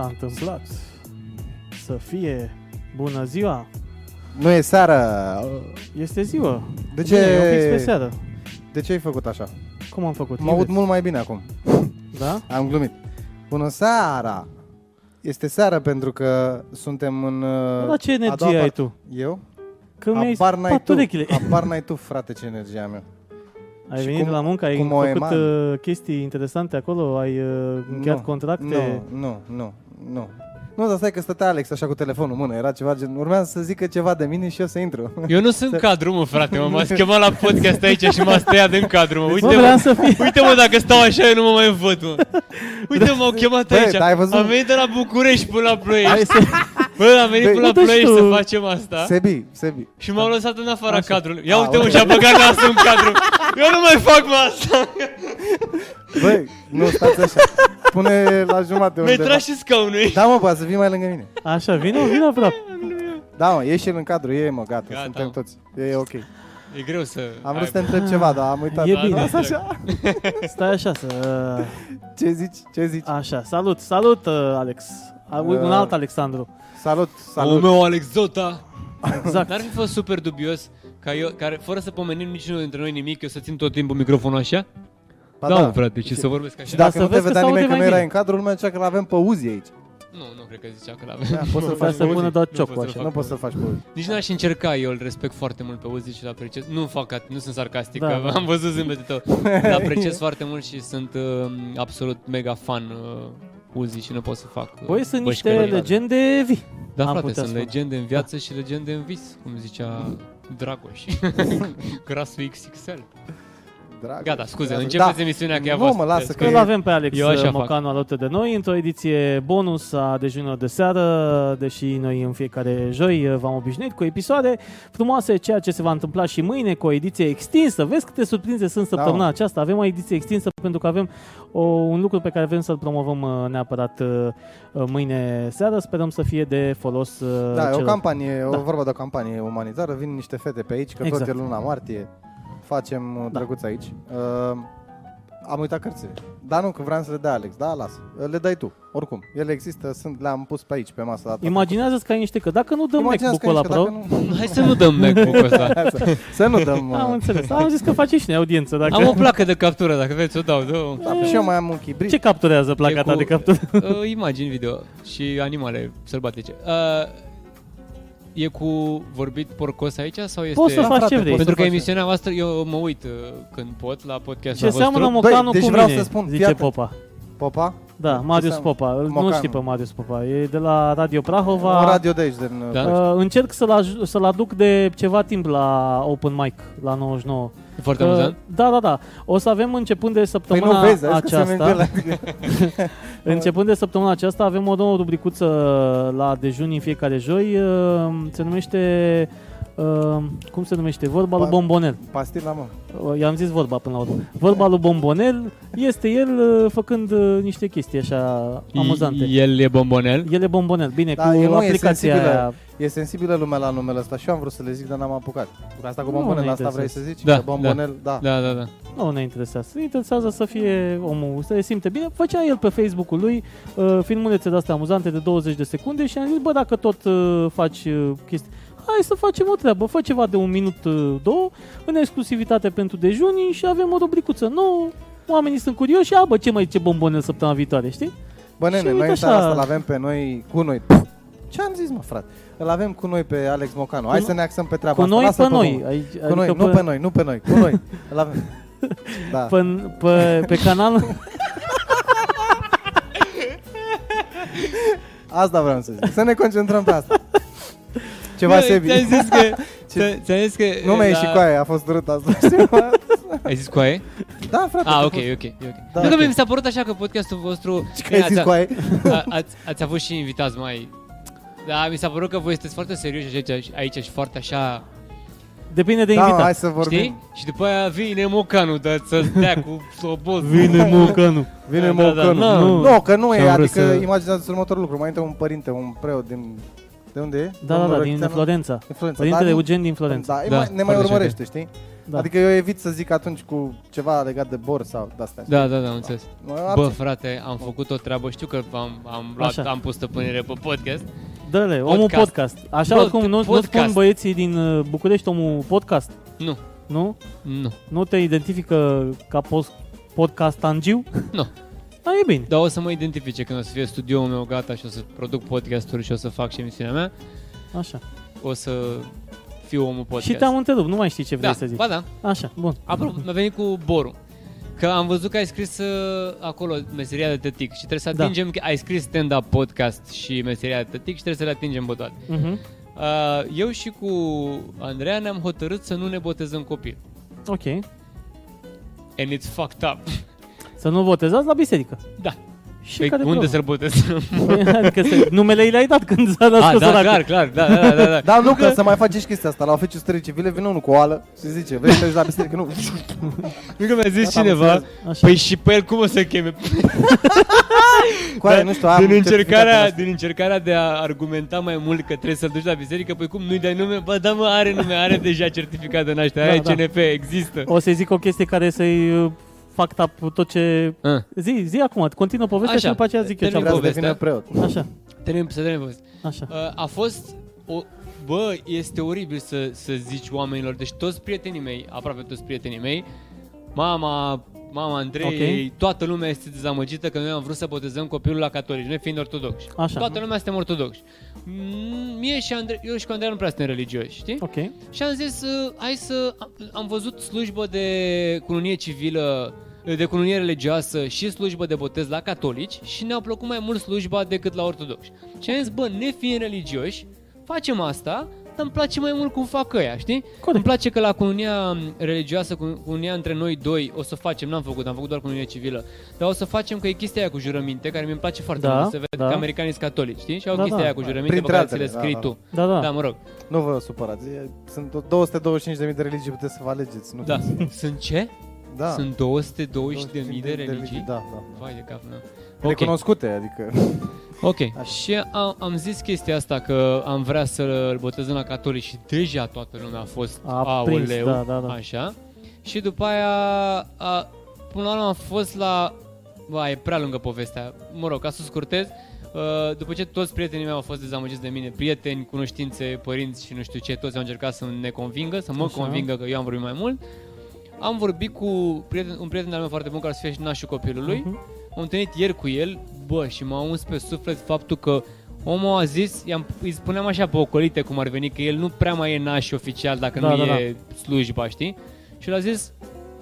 s-a întâmplat să fie bună ziua. Nu e seara. Este ziua. De Bine, e un pic spre ce, seară. de ce ai făcut așa? Cum am făcut? Mă aud Invers. mult mai bine acum. Da? Am glumit. Bună seara! Este seara pentru că suntem în... uh, Dar ce a doua energie ai parte. tu? Eu? Că mi-ai Abar n-ai spart tu. urechile. Abar n-ai tu, frate, ce energie am eu. Ai Și venit cum- de la muncă, ai cum o făcut eman. uh, chestii interesante acolo, ai uh, încheiat Nu, contracte. Nu, nu, nu, nu. Nu, dar stai că stătea Alex așa cu telefonul în mână. Era ceva gen... Urmează să zică ceva de mine și eu să intru. Eu nu sunt cadru, mă, frate, mă, m-ați chemat la podcast aici și m-ați tăiat din cadru, mă. Mă, Uite, vreau mă, să fie. uite, mă, dacă stau așa, eu nu mă mai văd, mă. Uite, m-au chemat Băi, aici. dar ai văzut? Am venit de la București până la Hai Ploiești. să... Bă, am venit Băi, până la uite și Ploiești tu. să facem asta. Sebi, Sebi. Și m-au lăsat în afara Așa. cadrului. Ia A, uite, mă, uite. și-a băgat nasul în cadru. Eu nu mai fac, mă, asta. Băi, nu stați așa. Pune la jumate Mi-ai undeva. tras și scaunul. Da, mă, poate să vii mai lângă mine. Așa, vină, vină aproape. Da, mă, ieși în cadru, e, mă, gata, Gata, suntem mă. toți. E ok. E greu să... Am vrut să ai- te întreb ceva, dar am uitat. E Da, bine. lasă așa. Stai așa să... Ce zici? Ce zici? Așa, salut, salut, uh, Alex. A, Uh. Un alt Alexandru. Salut, Al salut. meu, Alex Zota. Exact. N-ar fi fost super dubios ca eu, care, fără să pomenim niciunul dintre noi nimic, eu să țin tot timpul microfonul așa? Ba da, mă, frate, și să vorbesc Și așa. Da, dacă să nu te vezi că vedea se aude nimeni că mai nu erai bine. în cadru, lumea zicea că l-avem pe Uzi aici. Nu, nu cred că zicea că Da, l-avem. poți să-l Vrea faci să pe pună Uzi. doar Nu ciocul pot să așa. fac. Nu poți să-l faci pe Uzi. Nici n-aș încerca, eu îl respect foarte mult pe Uzi și îl apreciez. Nu fac at- nu sunt sarcastic, Da, că da. am văzut zâmbetul tău. Îl apreciez foarte mult și sunt uh, absolut mega fan uh, Uzi și nu pot să fac uh, Băi, sunt niște bășcării. legende vii. Da, am frate, putea sunt spune. legende în viață și legende în vis, cum zicea Dragoș. Grasul XXL. Dragă. Gata, scuze, Da. începeți emisiunea că ea Nu, fost. mă, lasă că Îl e- avem pe Alex Eu așa uh, fac. Mocanu alături de noi într-o ediție bonus a dejunilor de seară, deși noi în fiecare joi uh, v-am obișnuit cu episoade frumoase, ceea ce se va întâmpla și mâine cu o ediție extinsă. Vezi câte surprinze sunt săptămâna Da. aceasta. Avem o ediție extinsă pentru că avem o, un lucru pe care vrem să-l promovăm uh, neapărat uh, uh, mâine seară. Sperăm să fie de folos uh, Da, e o celor. campanie, o Da. vorba de o campanie umanitară, vin niște fete pe aici, că Exact. tot e luna martie, facem Da. da. drăguț aici. Uh, am uitat cărțile. Da, nu, că vreau să le dai Alex, da, lasă. Le dai tu, oricum. Ele există, sunt, le-am pus pe aici, pe masă. data Imaginează-ți că ai niște că dacă nu dăm Imaginează MacBook-ul că ăla nici Pro, că dacă nu... Hai să nu dăm MacBook-ul ăsta. să, să nu dăm... am uh, înțeles. Am zis că face și noi audiență. Dacă... Am o placă de captură, dacă vreți o dau. dau. da, și eu mai am un chibrit. Ce capturează placa E ta cu- de captură? Uh, imagini video și animale sălbatice. Uh, e cu vorbit porcos aici sau este... Poți să Da, faci frate, ce vrei. poți Pentru să că faci. emisiunea voastră, eu mă uit uh, când pot la podcast Ce seamănă Băi, Mocanu deci cu vreau mine, să spun, fii zice atent. Popa. Popa? Da, Marius seamănă? Popa. Îl- Nu Mocanu. știi pe Marius Popa. E de la Radio Un Prahova. radio de aici, din... Da? Da? Uh, încerc să-l, aj- să-l aduc de ceva timp la Open Mic, la 99. E foarte Uh, amuzant. da, da, da. O să avem începând de Păi săptămâna nu vezi, ai zis că se aceasta. merge la... Începând de săptămâna aceasta avem o nouă rubricuță la dejun în fiecare joi. uh, Se numește... uh, Cum se numește? Vorba lui Pa- Bombonel. Pastila, mă. Uh, I-am zis vorba până la urmă. Vorba lui Bombonel este el uh, făcând uh, niște chestii așa amuzante. El e bombonel. El e Bombonel. Bine, Da, cu el nu e aplicația sensibilă. aia. E sensibilă lumea la numele ăsta și eu am vrut să le zic, dar n-am apucat. Asta cu Nu bombonel, ne asta vrei să interesează. zici? Da, Că bombonel, da. Da, da, da. Nu ne interesează. Ne interesează să fie omul, să se simte bine. Făcea el pe Facebook-ul lui uh, filmulețe de-astea amuzante de 20 de secunde și am zis, bă, dacă tot uh, faci uh, chestii, hai să facem o treabă. Fă ceva de un minut, uh, două, în exclusivitate pentru dejunii și avem o rubricuță nouă. Oamenii sunt curioși, a, bă, ce mai zice bombonel săptămâna viitoare, știi? Bă, Și nene, uite noi în așa- seara asta l-avem pe noi, cu noi. Ce am zis, mă, frate? Îl avem cu noi pe Alex Mocanu. Hai Cu să ne axăm pe treaba Cu asta. noi, Lasă-l pe noi. omul. Aici, Cu noi, nu pe noi, nu pe noi, cu noi. Îl avem. Da. Pe, pe, pe canal Asta vreau să zic. Să ne concentrăm pe asta. Ceva Bă, Sebi. Ți-am zis că... ți- Ți-am zis că... Nu mi-a la- ieșit cu aia, a fost urât asta. știi, mă? Ai zis cu aia? Da, frate. Ah, a ok, fost- ok, ok. Da, nu că ok. mi s-a părut așa că podcastul vostru... Că ai zis ați, cu aia. a, ați, ați avut și invitați mai... Da, mi s-a părut că voi sunteți foarte serioși aici, aici și foarte așa, depinde de Da, mă, invitat. hai să vorbim. știi? Și după aia vine Mocanu, dar să-ți dea cu slobos. Vine Mocanu. Vine Da, da, da, da, da, nu. nu, că nu Și e, am vrut adică să- imaginează următorul lucru. Mai intră un părinte, un preot din... De unde e? Da, da, Domnul da, din Răchiteanu? Florența. Din Florența. Părintele da, Eugen din Florența. Da, Da, da ne mai foarte urmărește, știi? Da. Adică eu evit să zic atunci cu ceva legat de bor sau de-astea. Da, da, da, am înțeles. Mă Bă, abțin. frate, am făcut o treabă, știu că am, am, luat, Așa. am pus stăpânire pe podcast. Dă-le, omul Podcast. podcast. Așa Bă, oricum, nu, nu podcast. spun băieții din uh, București omul podcast, Nu, nu? nu, Nu te identifică ca post, podcast angiu? nu. Da, e bine. Dar o să mă identifice când o să fie studioul meu gata și o să produc podcasturi și o să fac și emisiunea mea. Așa. O să fiu omul podcast. Și te-am întrerupt, nu mai știi ce vrei da, să zici. ba da. Așa, bun. Apropo, mi-a venit cu borul. Că am văzut că ai scris uh, acolo meseria de tătic și trebuie să Da. atingem, ai scris stand-up podcast și meseria de tătic și trebuie să le atingem pe toate. Mhm. Uh, eu și cu Andreea ne-am hotărât să nu ne botezăm copil. Ok. And it's fucked up. Să nu votezați la biserică. Da. Și Păi care unde problema? să-l botezăm? adică se, numele i le-ai dat când s-a ah, născut da, săracul. clar, clar, da, da, da, da. Da, nu, că să mai faceți chestia asta. La oficiul stării civile vine unul cu o oală și zice, vrei să te duci la biserică? Nu. Nu că mi-a zis Gata, am cineva, înțeles. Așa. păi și pe el cum o să cheme? Cu aia, nu știu, am din, certificat încercarea, asta. din încercarea de a argumenta mai mult că trebuie să-l duci la biserică, păi cum nu-i dai nume? Bă, da mă, are nume, are deja certificat de naștere, Da, are da. CNP, există. O să-i zic o chestie care să-i uh, fac up tot ce... Ah. Zi, zi acum, continuă povestea Așa. și după aceea zic eu ce am Termin vrut. Vrea să povestea. devină preot. Așa, Termin, să termin povestea. așa. Uh, a fost o... Bă, este oribil să, să zici oamenilor, deci toți prietenii mei, aproape toți prietenii mei, mama, mama Andrei, Ok. toată lumea este dezamăgită că noi am vrut să botezăm copilul la catolici, noi fiind ortodoxi. Așa. Toată lumea suntem ortodoxi. Mm, Mie și Andrei, eu și cu Andrei nu prea suntem religioși, știi? Ok. Și am zis, uh, hai să... am- Am văzut slujbă de cununie civilă, de cununie religioasă și slujbă de botez la catolici și ne-a plăcut mai mult slujba decât la ortodoxi. Și am zis, bă, ne fiind religioși, facem asta, dar îmi place mai mult cum fac ăia, știi? Corect. Îmi place că la cununia religioasă, cu- cununia între noi doi, o să facem, n-am făcut, am făcut doar cununie civilă, dar o să facem că e chestia aia cu jurăminte, care mi-e place foarte Da, mult, să vede da. că americanii sunt catolici, știi? Și au Da, chestia da. aia cu jurăminte Printre pe care ți le altele, scrii da, da. tu. Da, da. Da, mă rog. Nu vă supărați. e- Sunt 225.000 de religii, puteți să vă alegeți. Nu Da. fiți- Sunt ce? Da. Sunt 220 de mii de religii? Da, da. Vai de cap, nu. Ok. Recunoscute, adică... Ok. Și am, am zis chestia asta că am vrea să-l botezăm la catolici și deja toată lumea a fost A prins, aoleu, da, da, da. așa. Și după aia, a, până la urmă am fost la... Ba, e prea lungă povestea. Mă rog, ca să scurtez, uh, după ce toți prietenii mei au fost dezamăgiți de mine, prieteni, cunoștințe, părinți și nu știu ce, toți au încercat să ne convingă, să mă Așa. convingă că eu am vorbit mai mult, am vorbit cu prieten, un prieten al meu foarte bun care să fie și nașul copilului. Mhm. Am întâlnit ieri cu el, bă, și m-a uns pe suflet faptul că omul a zis, i-am, îi spuneam așa pe ocolite cum ar veni, că el nu prea mai e naș oficial dacă Da, nu da, e slujba, știi? Și el a zis,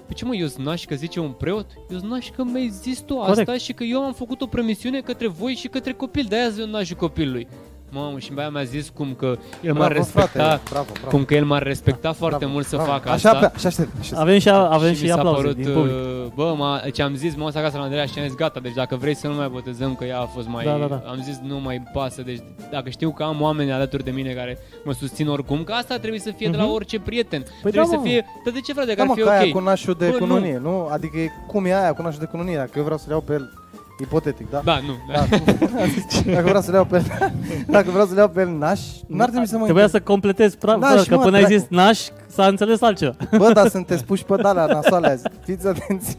Păi ce mă, eu sunt naș că zice un preot? Eu sunt naș că mi-ai zis tu asta Corect. și că eu am făcut o promisiune către voi și către copil, de-aia sunt nașul copilului. Mamă, și aia mi-a zis cum că el m-ar respecta, frate, bravo, bravo. cum că el m-ar respecta foarte Bravo, mult să bravo. facă așa, asta. Pe, așa, așa, așa, Avem și, avem și, mi s-a aplauze părut, din public. uh, bă, m-a, ce am zis, m-am dus acasă la Andreea și am zis gata, deci dacă vrei să nu mai botezăm, că ea a fost mai, Da, da, da. am zis nu mai pasă, deci dacă știu că am oameni alături de mine care mă susțin oricum, că asta trebuie să fie de la Mhm. orice prieten, Păi trebuie da, să mă. fie, dar de ce frate, Da, că ar mă, fi că aia ok. cu nașul de Bă, nu. cununie, nu. Adică e, cum e aia cu nașul de cununie, dacă eu vreau să le iau pe el, ipotetic, da? Da, nu, Da, dacă vreau să le iau pe el, dacă vreau să le iau pe el naș, n-ar trebui să mă Trebuia să completez pra- Da, da, și că mă, până ai dracu. zis naș, s-a înțeles altceva. Bă, dar sunteți puși pe dalea nasoale azi. Fiți atenți.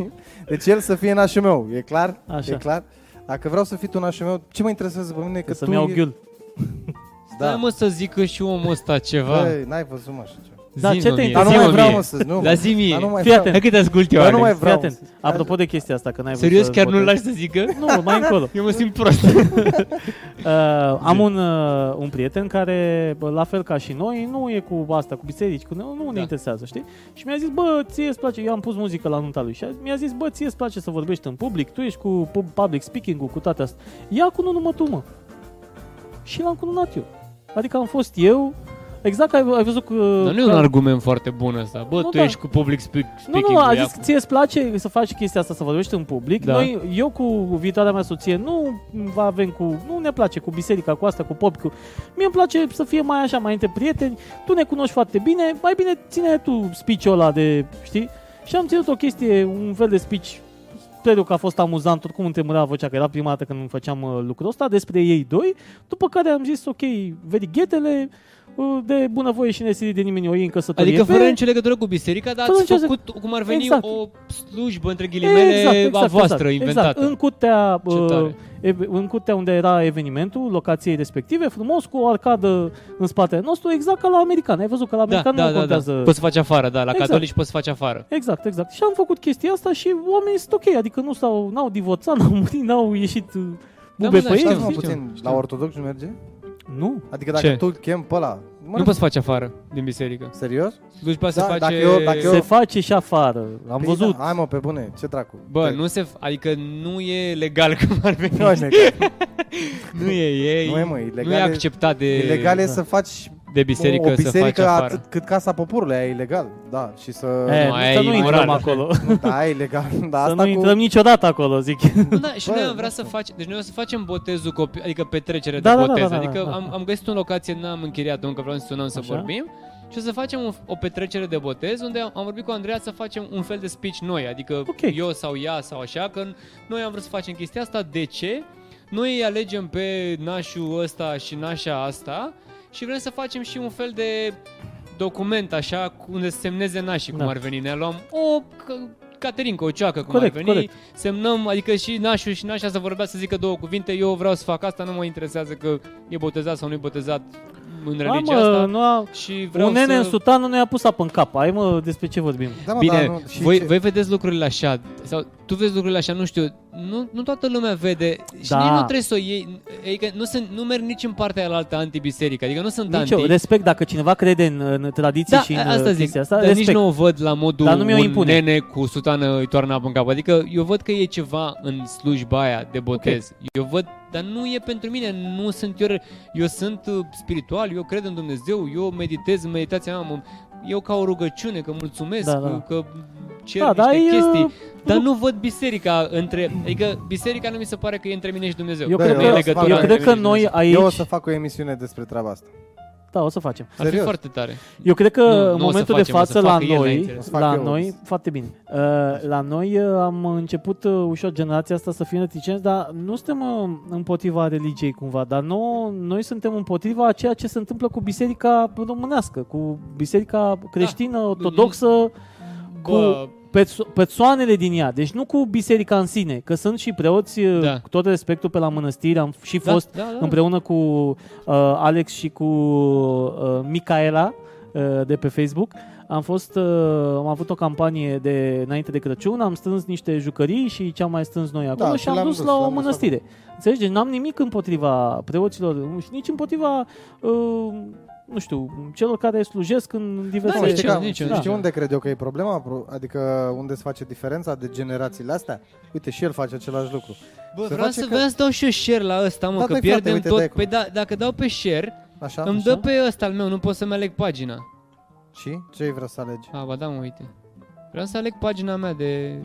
Deci el să fie nașul meu, e clar? Așa. E clar? Dacă vreau să fii tu nașul meu, ce mă interesează pe mine? Că Că să-mi tu iau e- ghiul. Stai Da. mă să zică și omul ăsta ceva. Băi, n-ai văzut mă așa ceva. Da, Zi-mă ce te mie, Dar nu zi-mă mai vreau mie. mă să nu. Dar zi mie. Dar nu mai Fii vreau. atent. Hai că te ascult eu, Dar nu mai Alex. Fii vreau. atent. Apropo de chestia asta, că n-ai vrut Serios, să chiar nu-l votezi. lași să zică? Nu, mai încolo. Eu mă simt prost. Uh, am un, uh, un prieten care, bă, la fel ca și noi, nu e cu asta, cu biserici, cu, nu, nu ne Da. interesează, știi? Și mi-a zis, bă, ție îți place, eu am pus muzică la nunta lui și a- mi-a zis, bă, ție îți place să vorbești în public, tu ești cu pu- public speaking-ul, cu toate astea. Ia cu nu tu, mă. Și l-am cununat eu. Adică am fost eu, exact ai, ai văzut că... Dar nu e un argument foarte bun ăsta. Bă, Nu, tu da. ești cu public speak- Nu, speaking. nu, a ia zis cu- că ție îți place să faci chestia asta, să vorbești în public. Da. Noi, eu cu viitoarea mea soție nu vă avem cu, nu ne place cu biserica, cu asta, cu pop, cu... Mie îmi place să fie mai așa, mai între prieteni. Tu ne cunoști foarte bine, mai bine ține tu speech-ul ăla de, știi? Și am ținut o chestie, un fel de speech Sper eu că a fost amuzant, oricum îmi tremura vocea, că era prima dată când făceam uh, lucrul ăsta, despre ei doi, după care am zis, ok, verighetele, uh, de bunăvoie și nesilit de nimeni o iei în căsătorie. Adică pe- fără nicio legătură cu biserica, dar Fără ați nicio- făcut, cum ar veni, Exact. o slujbă, între ghilimele, a voastră, inventată. Exact. În cutea, Ce uh, tare. ev- în cutea unde era evenimentul, locației respective, frumos, cu o arcadă în spatele nostru, exact ca la american. Ai văzut că la Da, american da, nu da, da. contează... Poți să faci afară, da, la Exact. catolici poți să faci afară. Exact, exact. Și am făcut chestia asta și oamenii sunt ok, adică nu s-au, n-au divorțat, n-au murit, n-au ieșit uh, bube Da, mă, da, pe știu, ei. Stați mă știu, puțin, știu. la ortodox nu merge? Nu. Adică dacă Ce? tu îl chem pe ăla, mă, Nu poți să faci afară din biserică. Serios? Slujba se Da, face... dacă eu- dacă eu- Se face și afară. Am Păi văzut. Da, hai mă, pe bune, ce dracu? Bă, Te- nu se... f- Adică nu e legal cum ar veni. Nu, e legal. Nu e, e, Nu e, mă, ilegal nu e e- acceptat de, Ilegal e da. să faci de biserică, o biserică să faci afară. atât cât Casa Poporului, aia e ilegal. Da, și să... E, Nu, aia să e nu imoral. intrăm acolo. Nu, da, aia e ilegal. Da, să asta nu cu... intrăm niciodată acolo, zic. Nu, da, și Bă, noi am nu vrea să facem, deci noi o să facem botezul copii, adică petrecere Da, de da, da, botez, da, da, adică da. am, am găsit o locație, n-am închiriat încă vreau să sunăm să Așa. vorbim și o să facem o, o petrecere de botez unde am, am vorbit cu Andreea să facem un fel de speech noi, adică Ok. eu sau ea sau așa, că noi am vrut să facem chestia asta, de ce? Noi îi alegem pe nașul ăsta și nașa asta și vrem să facem și un fel de document așa cu- unde să semneze nașii, cum Da. ar veni. Ne luăm o c- Caterinca, o ceacă, cum Corect, ar veni, corect. semnăm, adică și nașul și nașa să vorbească, să zică două cuvinte, eu vreau să fac asta, nu mă interesează că e botezat sau nu e botezat în Hai, religia mă, asta. nu a... Și vreau Un nene să... în sutan nu ne-a pus apă în cap. Ai mă, despre ce vorbim? Da, mă, Bine, dar nu, și voi, ce- voi vedeți lucrurile așa, sau tu vezi lucrurile așa, nu știu, nu, nu toată lumea vede și Da. nici nu trebuie să o iei, adică nu, sunt, nu merg nici în partea aia anti-biserică, adică nu sunt Nici eu. anti. Respect dacă cineva crede în, în tradiții Da, și în asta uh, zic, chestia asta. dar respect. nici nu o văd la modul Dar nu mi-o un impune. nene cu sutană îi toarnă apă în cap. Adică eu văd că e ceva în slujba aia de botez. Eu văd, dar nu e pentru mine, nu sunt eu, eu sunt uh, spiritual, eu cred în Dumnezeu, eu meditez în meditația mea, mă- eu ca o rugăciune, că mulțumesc, Da, da. că cer Da, niște dar e, chestii, uh, dar nu văd biserica între, adică biserica nu mi se pare că e între mine și Dumnezeu. Eu Da, cred eu că, o să legătura fac- eu între cred că mine și noi Dumnezeu. aici... Eu o să fac o emisiune despre treaba asta. Da, o să facem. Ar fi serios. foarte tare. Eu cred că Nu, nu în o să momentul facem, de o să față la facă el noi, înainte. O să fac la eu. noi, foarte bine. Uh, la noi uh, am început uh, ușor generația asta să fie reticenți, dar nu suntem uh, împotriva religiei cumva, dar nu, noi suntem împotriva a ceea ce se întâmplă cu biserica românească, cu biserica creștină, ortodoxă, cu Bă, perso- persoanele din ea. Deci nu cu biserica în sine, că sunt și preoți, uh, Da. cu tot respectul pe la mănăstiri, am și da, fost da, da. împreună cu uh, Alex și cu uh, Micaela uh, de pe Facebook. Am fost, uh, am avut o campanie de înainte de Crăciun, am strâns niște jucării și ce am mai strâns noi acolo Da, și și am le-am dus dus, la o le-am dus mănăstire. Înțelegi? Deci n-am nimic împotriva preoților și nici împotriva uh, nu știu, celor care slujesc în diverse... Da, Nu, nici știi, eu, că, nici eu, știi nici eu. unde cred eu că e problema? Pro- Adică unde se face diferența de generațiile astea? Uite, și el face același lucru. Bă, Se vreau face să, că- vreau să dau și eu share la ăsta, mă, Da, că dai, pierdem frate, uite, tot. dai cu- Păi da, dacă dau pe share, Așa? îmi Așa? dă pe ăsta al meu, nu pot să-mi aleg pagina. Și? Ce ai vrea să alegi? A, ba da, mă, uite. Vreau să aleg pagina mea de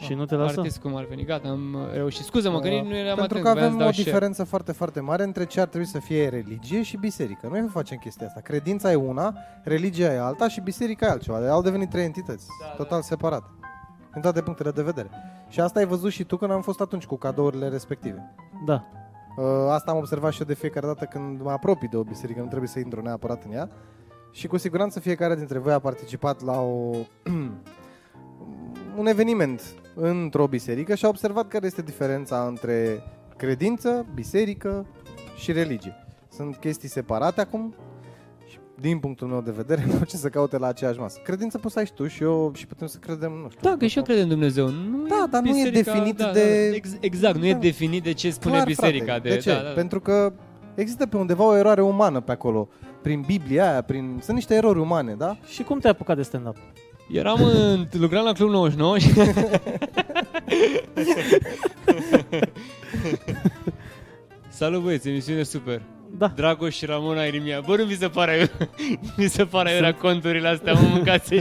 Și nu te lasă? artist cum ar veni. Gata, am uh, reușit. Scuză-mă, că nici nu eram Pentru atent, că voiam să avem dau o share. diferență foarte, foarte mare între ce ar trebui să fie religie și biserică. Noi nu facem chestia asta. Credința e una, religia e alta și biserica e altceva. Au devenit trei entități, Da, total separate. Din toate punctele de vedere. Și asta ai văzut și tu când am fost atunci cu cadourile respective. Da. Uh, Asta am observat și eu de fiecare dată când mă apropii de o biserică, nu trebuie să intru neapărat în ea. Și cu siguranță fiecare dintre voi a participat la o, un eveniment într-o biserică și a observat care este diferența între credință, biserică și religie. Sunt chestii separate acum și din punctul meu de vedere nu au ce să caute la aceeași masă. Credință poți să ai și tu și eu și putem să credem, nu știu. Da, că și eu cred în Dumnezeu. Nu Da, e dar nu e biserica- definit da, de- Da, ex- exact, nu e Da. definit de ce spune Clar, biserica. frate. De, de ce? Da, da, da. Pentru că există pe undeva o eroare umană pe acolo. Prin Biblia aia, prin... sunt niște erori umane, da? Și cum te-ai apucat de stand-up? Eram în, lucram la Club 99 și... Salut băieți, emisiune super. Da. Dragoș și Ramona Irimia. Bă, nu mi se pare, mi se pare era conturile astea, mă mâncați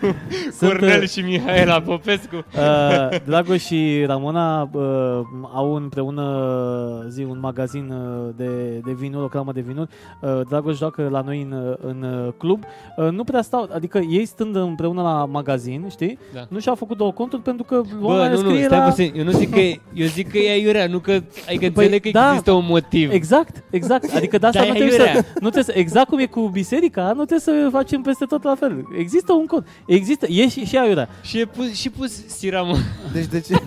cu Cornel uh, și Mihaela Popescu. Uh, Dragoș și Ramona uh, au împreună zi, un magazin uh, de, de vinuri, o cramă de vinuri. Uh, Dragoș joacă la noi în, uh, în uh, club. Uh, nu prea stau, adică ei stând împreună la magazin, știi? Da. Nu și-au făcut două conturi pentru că Bă, oamenii nu, nu, scrie stai la... puțin. Eu nu zic că, e- eu zic că e aiurea, nu că, adică Păi, înțeleg că da, există un motiv. Exact, exact. Adică de asta Da, nu e trebuie, să, iurea. nu trebuie să... Exact cum e cu biserica, nu trebuie să facem peste tot la fel. Există un cod. Există, e și, și aiurea. Și e pus, și pus Siramă. Deci de ce,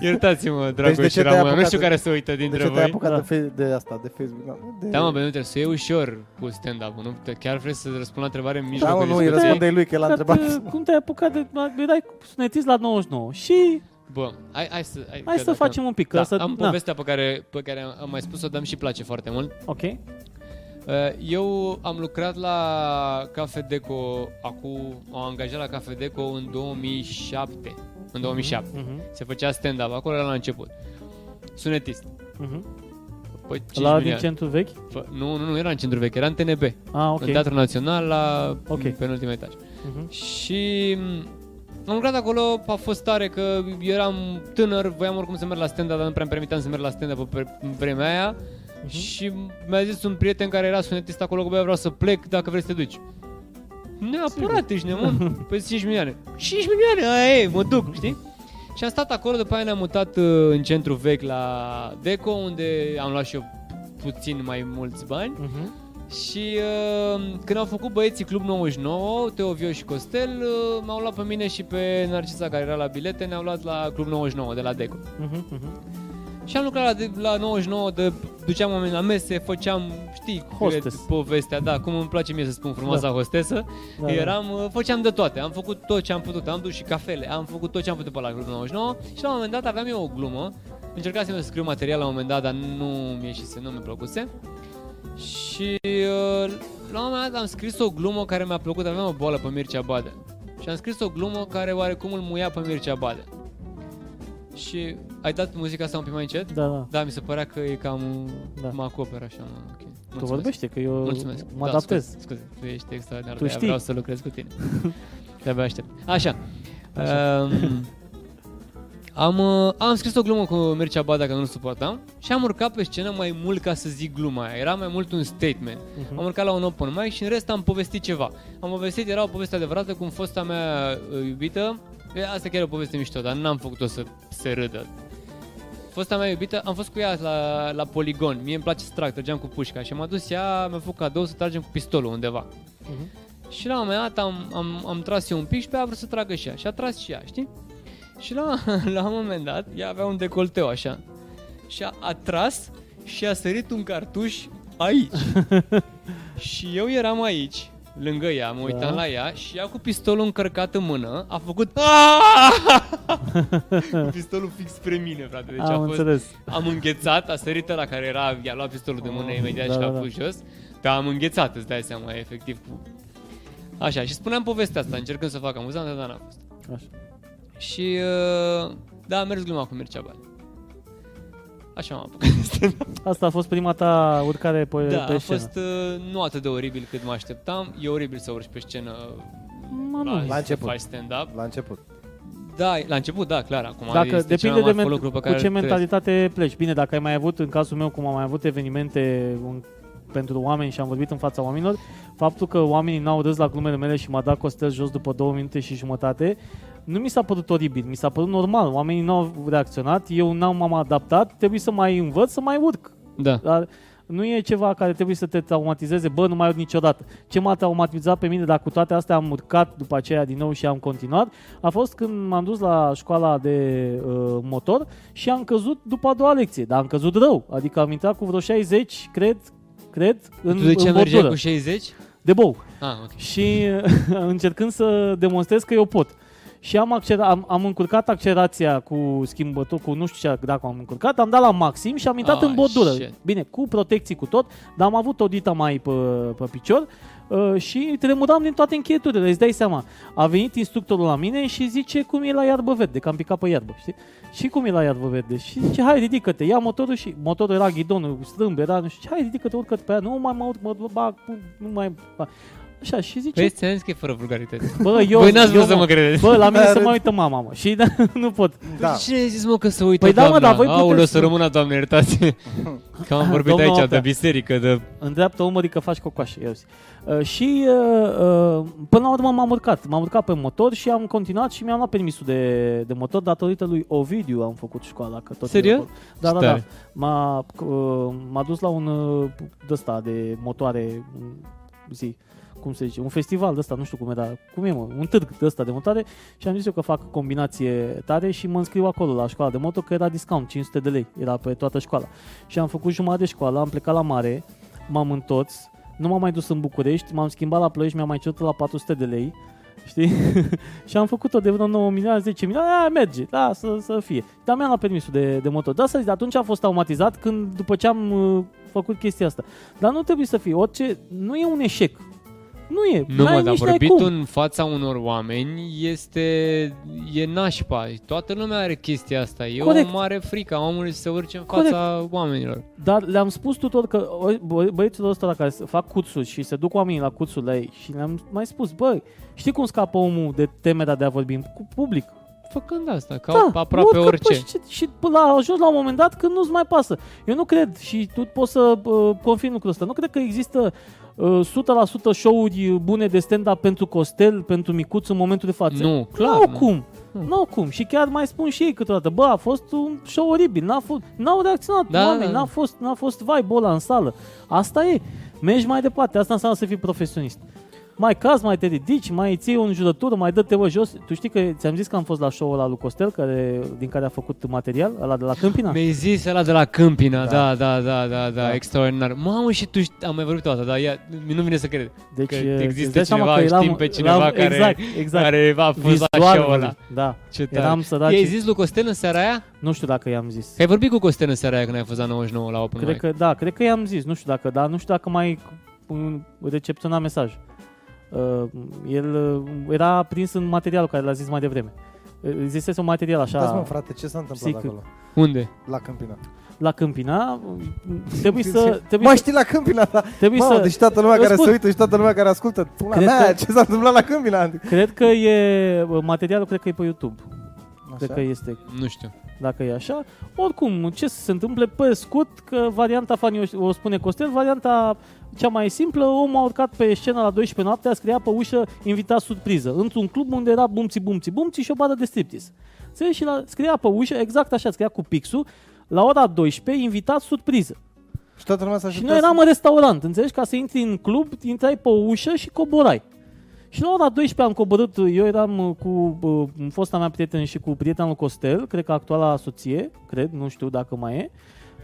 Iertați-mă, Deci de Dragoș ce și te-ai Ramon. Nu apucat știu de- care se uită de dintre ce te-ai voi. apucat Da. de, fe- de asta, de Facebook? Da, de... Da, mă, pentru să e ușor cu stand-up nu? Te- Chiar vreți să răspund la întrebare în da, mijlocul mă, nu, îi discuției? răspunde lui că el a întrebat. uh, Cum te-ai apucat de... Erai sunetist la 99 și Bă, hai, hai să... Hai, hai că să dacă- facem un pic. Că Da, să, am na, povestea pe care, pe care am mai spus-o, dar îmi și place foarte mult. Ok. Uh, Eu am lucrat la Cafe Deco, acum am angajat la Cafe Deco în 2007. În 2007. Mhm, Se făcea stand-up, acolo era la început. Sunetist. mhm. Păi, cinci La din milioane. centru vechi? Fă- Nu, nu, nu era în centru vechi, era în TNB. Ah, ok. În Teatrul Național, la Ok. okay. penultimul etaj. Mhm. Și m, am lucrat acolo, a fost tare că eram tânăr, voiam oricum să merg la stand-up, dar nu prea îmi permiteam să merg la stand-up pe pe vremea aia. Mhm. Și mi-a zis un prieten care era sunetist acolo că băi, vreau să plec dacă vrei să te duci. Neapărat, ești nebun? Păi 5 milioane. 5 milioane, aia e, mă duc, știi? Și am stat acolo, după aia ne-am mutat uh, în centru vechi la Deco, unde am luat și eu puțin mai mulți bani. Mhm. Și uh, când au făcut băieții Club 99, Teo Vio și Costel, uh, m-au luat pe mine și pe Narcisa care era la bilete, ne-au luat la Club 99 de la Deco. Mhm, mhm. Și am lucrat la, de- la 99, de, duceam oameni la mese, făceam, știi, Hostess. cred, povestea, da, cum îmi place mie să spun frumoasa Da. hostesă, Da, da. eram, uh, făceam de toate, am făcut tot ce am putut, am dus și cafele, am făcut tot ce am putut pe la Club 99 și la un moment dat aveam eu o glumă, încercasem să scriu material la un moment dat, dar nu mi ieșise, nu mi plăcuse. Și uh, la un moment dat am scris o glumă care mi-a plăcut, aveam o boală pe Mircea Bade. Și am scris o glumă care oarecum îl muia pe Mircea Bade. Și ai dat muzica asta un pic mai încet? Da, da. Da, mi se părea că e cam... Da. Da. Mă acoperă așa, mă, ok. Tu Mulțumesc. vorbește, că eu Mulțumesc. mă da, adaptez. Scuze, scuze, tu ești extraordinar, Tu de știi. vreau să lucrez cu tine. De-abia aștept. Așa. Așa. Um, am, uh, am scris o glumă cu Mircea Bada că nu-l suportam și am urcat pe scenă mai mult ca să zic gluma aia. Era mai mult un statement. Mhm. Am urcat la un open mic și în rest am povestit ceva. Am povestit, era o poveste adevărată cum fosta mea uh, iubită, e, asta chiar e o poveste mișto, dar n-am făcut-o să se râdă. Fosta mea iubită, am fost cu ea la, la poligon. Mie îmi place să trag, trăgeam cu pușca și m-a dus ea, mi-a făcut cadou să tragem cu pistolul undeva. Mhm. Și la un moment dat am, am, am tras eu un pic și pe ea a vrut să tragă și ea. Și a tras și ea, știi? Și la, la un moment dat, ea avea un decolteu așa. Și a, a tras și a sărit un cartuș aici. și eu eram aici, lângă ea, mă uitam Da. la ea și ea cu pistolul încărcat în mână a făcut cu pistolul fix spre mine, frate. Deci a Am fost, înțeles. am înghețat, a sărit la care era, i-a luat pistolul de mână Oh, imediat da, și l-a da, da. pus jos. Dar am înghețat, îți dai seama, efectiv. Cu... Așa, și spuneam povestea asta, încercând să fac amuzant, dar n-a fost. Așa. Și, uh, da, a mers gluma cu Mircea Bale. Așa m-am apucat de stand-up. Asta a fost prima ta urcare pe, Da, pe a scenă. fost uh, nu atât de oribil cât mă așteptam. E oribil să urci pe scenă Mă, nu. La să început. faci stand-up. La început. Da, la început, da, clar. Acum Dacă este cel depinde mai de marfă men- lucru pe cu care ce îl trăiesc. mentalitate pleci. Bine, dacă ai mai avut, în cazul meu, cum am mai avut evenimente un, pentru oameni și am vorbit în fața oamenilor, faptul că oamenii n-au râs la glumele mele și m-a dat Costel jos după două minute și jumătate, nu mi s-a părut oribil, mi s-a părut normal. Oamenii n-au reacționat, eu n-am m-am adaptat, trebuie să mai învăț să mai urc. Da. Dar nu e ceva care trebuie să te traumatizeze, bă, nu mai urc niciodată. Ce m-a traumatizat pe mine, dar cu toate astea am urcat după aceea din nou și am continuat, a fost când m-am dus la școala de uh, motor și am căzut după a doua lecție, dar am căzut rău, adică am intrat cu vreo 60, cred, cred, în, tu de ce în mergeai bordură, cu 60? de bou Ah, ok. și încercând să demonstrez că eu pot. Și am, accera, am, am încurcat accelerația cu schimbător, cu nu știu ce dacă am încurcat, am dat la maxim și am intrat Ah, în bordură. shit. Bine, cu protecții cu tot, dar am avut o dita mai pe, pe picior uh, și tremuram din toate încheieturile, îți dai seama. A venit instructorul la mine și zice cum e la iarbă verde, că am picat pe iarbă, știi? Și cum e la iarbă verde? Și zice, hai, ridică-te, ia motorul și motorul era ghidonul strâmb, era, nu știu, ce, hai, ridică-te, urcă-te pe aia, nu mai mă urc, mă bag, nu mai... Bag. Așa, și zice, Păi ți-am zis că e fără vulgarități. bă, eu, Voi n-ați eu, vrut să mă credeți. Bă, la mine Da, se da. mai uită mama, mă. Și da, nu pot. Da. Cine a zis, mă, că se uită Păi da, mă, doamna? dar voi puteți Aoleu, să- să rămână, doamne, iertați. Că am vorbit Domnul aici de Oprea. biserică, de... În dreapta umării că faci cocoașe. Eu zic. Uh, și uh, uh, până la urmă m-am urcat. M-am urcat pe motor și am continuat și mi-am luat permisul de, de motor datorită lui Ovidiu am făcut școala. Că tot Serios? e acolo. Da, da, da. Tare. M-a, uh, m-a dus la un uh, de-ăsta de motoare, un- zi, cum se zice, un festival de ăsta, nu știu cum era, cum e mă, un târg de ăsta de motoare și am zis eu că fac combinație tare și mă înscriu acolo la școala de moto că era discount, 500 de lei, era pe toată școala. Și am făcut jumătate de școală, am plecat la mare, m-am întors, nu m-am mai dus în București, m-am schimbat la Ploiești, mi-am mai cerut la 400 de lei, știi? și am făcut-o de vreo 9 milioane, 10 milioane, aia merge, da, să, să fie. Dar mi-am luat permisul de, de motor. Da, să zic, atunci a fost traumatizat când, după ce am uh, făcut chestia asta. Dar nu trebuie să fie, orice, nu e un eșec. Nu e, Nu n-ai mă, dar nici n-ai vorbit cum. în fața unor oameni este... e nașpa. Toată lumea are chestia asta. E Corect. o mare frică a omului să se urce în Corect. fața oamenilor. Dar le-am spus tuturor că o- bă, băieților ăsta la care se fac cursuri și se duc oamenii la cursul la ei și le-am mai spus, băi, știi cum scapă omul de temerea de a vorbi cu public? Făcând asta, ca Da, aproape urcă orice. pe și, și până la ajuns la un moment dat când nu-ți mai pasă. Eu nu cred și tu poți să uh, confirmi lucrul ăsta. Nu cred că există uh, 100% show-uri bune de stand-up pentru Costel, pentru Micuț în momentul de față. Nu, clar, N-au nu. cum. Nu. N-au cum. Și chiar mai spun și ei câteodată, bă, a fost un show oribil, n-a fost, n-au reacționat Da, oameni, da. n-a fost, n-a fost vibe ăla în sală. Asta e. Mergi mai departe, asta înseamnă să fii profesionist. Mai caz, mai te ridici, mai ții o înjurătură, mai dă-te bă jos. Tu știi că ți-am zis că am fost la show-ul ăla lui Costel, care, din care a făcut material, ăla de la Câmpina. Mi-ai zis ăla de la Câmpina, Da. da, da, da, da, da, Da. extraordinar. Mamă, și tu ști- am mai vorbit o dată, dar ia, nu vine să cred. Deci că e, există îți dai seama cineva, că eram- știm pe cineva eram- care- exact, exact. Care a fost la Vizual, show ăla. Da, Ce tare. eram săraci. I-ai zis lui Costel în seara aia? Nu știu dacă i-am zis. Că ai vorbit cu Costel în seara aia când ai fost la 99 la Open Cred Mic. că, da, cred că i-am zis, nu știu dacă, da, nu știu dacă mai uh, recepționa mesaj. Uh, el uh, era prins în materialul care l-a zis mai devreme. Uh, Zisese un material așa Da, mă, frate, ce s-a întâmplat psihic. acolo? Unde? La Câmpina. la Câmpina. uh, Trebuie să... Trebuie Mai să, știi la Câmpina, da? trebuie Mamă, să deci toată lumea Îți care spun. se uită și toată lumea care ascultă. Pula Cred mea, că- ce s-a întâmplat la Câmpina? Cred că e... uh, Materialul cred că e pe YouTube. Cred Așa? că este Nu știu. Dacă e așa. Oricum, ce să se întâmple pe scurt, că varianta Fani o, o spune Costel, varianta cea mai simplă, omul a urcat pe scenă la 12 noaptea, scria pe ușă invitat surpriză, într-un club unde era bumți, bumți, bumți și o badă de striptease. Înțelegi? Și la, scria pe ușă, exact așa, scria cu pixul, la ora 12, invitat surpriză. Și toată lumea s-a Și așteptat noi eram să- în restaurant, înțelegi? Ca să intri în club, intrai pe o ușă și coborai. Și la ora 12 am coborât, eu eram uh, cu uh, fosta mea prieten și cu prietenul Costel, cred că actuala soție, cred, nu știu dacă mai e.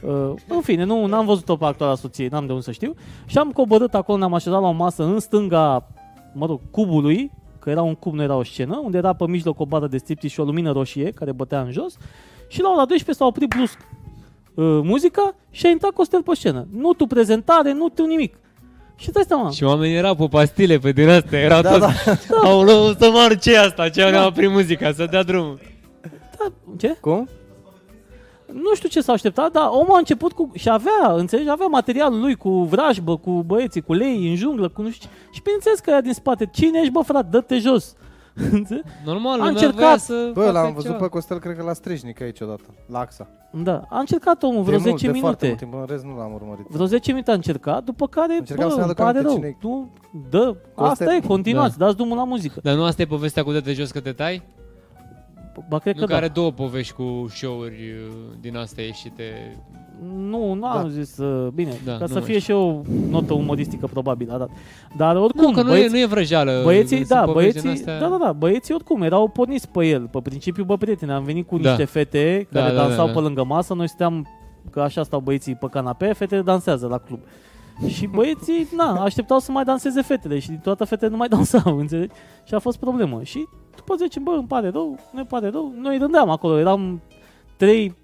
Uh, în fine, nu n-am văzut-o pe actuala soție, n-am de unde să știu. Și am coborât acolo, ne-am așezat la o masă în stânga, mă rog, cubului, că era un cub, nu era o scenă, unde era pe mijloc o bară de striptease și o lumină roșie care bătea în jos. Și la ora 12 s-a oprit brusc uh, muzica și a intrat Costel pe scenă. Nu tu prezentare, nu tu nimic. Și dai seama. Și oamenii erau pe pastile, pe din astea, erau Da, toți... Da. Aoleu, să moară ce e asta? Ce ne-a oprit muzica, să dea drumul. Da, ce? Cum? Nu știu ce s-a așteptat, dar omul a început cu... Și avea, înțelegi, avea materialul lui cu vrajbă, cu băieții, cu lei în junglă, cu nu știu ce. Și bineînțeles că era din spate. Cine ești, bă, frate? Dă-te jos. Înțelegi? Normal, A lumea încercat. voia să Bă, facă l-am văzut ceva. pe Costel, cred că la Strejnic aici odată, la AXA. da, a încercat omul vreo de mult, 10 de foarte minute. mult timp, în rest nu l-am urmărit. Vreo 10 minute a încercat, după care, Încercam bă, să-mi îmi aduc pare aminte rău. cine-i. Nu, dă, asta Costel. e, continuați, dați drumul la muzică. Dar nu asta e povestea cu dă-te jos că te tai? Ba, cred Nu că că da. are două povești cu show-uri uh, din astea ieșite. Nu, nu am Da. zis, uh, bine, Da, ca nu să mai fie și o notă umoristică probabil, a dat. Dar oricum, Nu, că nu, e, băieți- nu e vrăjeală. Băieții, sunt da, povești din băieții, astea. da, da, da, băieții oricum erau porniți pe el, pe principiu, bă, prieteni, am venit cu Da. niște fete Da, care da, da, dansau da. pe lângă masă, noi stăteam, că așa stau băieții pe canapea, fetele dansează la club. Și băieții, na, așteptau să mai danseze fetele și toate fetele nu mai dansau, înțelegi? Și a fost problemă. Și după 10, bă, îmi pare rău, ne pare rău, noi rândeam acolo, eram trei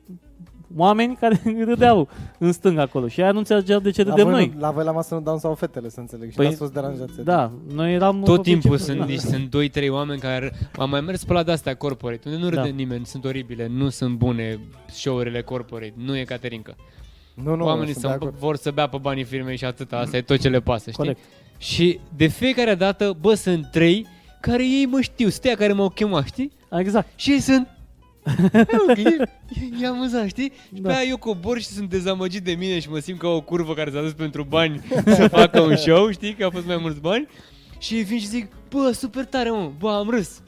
oameni care râdeau în stânga acolo și aia nu înțelegeau de ce La râdem voi, noi. nu- la voi la masă nu dansau fetele, să înțeleg. Și Păi, n-ați fost deranjați. Da, noi eram... Tot pe timpul principiu- sunt, da. nici, sunt 2-3 oameni care am mai mers pe la de-astea corporate, unde nu râde Da. nimeni, sunt oribile, nu sunt bune show-urile corporate, nu e Caterinca. Nu, nu, Oamenii sunt de să acord. vor să bea pe banii firmei și atâta, asta e tot ce le pasă, știi? Corect. Și de fiecare dată, bă, sunt trei care ei mă știu, stea care m-au chemat, știi? Exact. Și ei sunt... ok, e, e amuzant, știi? Și Da. pe aia eu cobor și sunt dezamăgit de mine și mă simt ca o curvă care s-a dus pentru bani să facă un show, știi? Că a fost mai mulți bani. Și ei vin și zic, bă, super tare, mă, bă, am râs.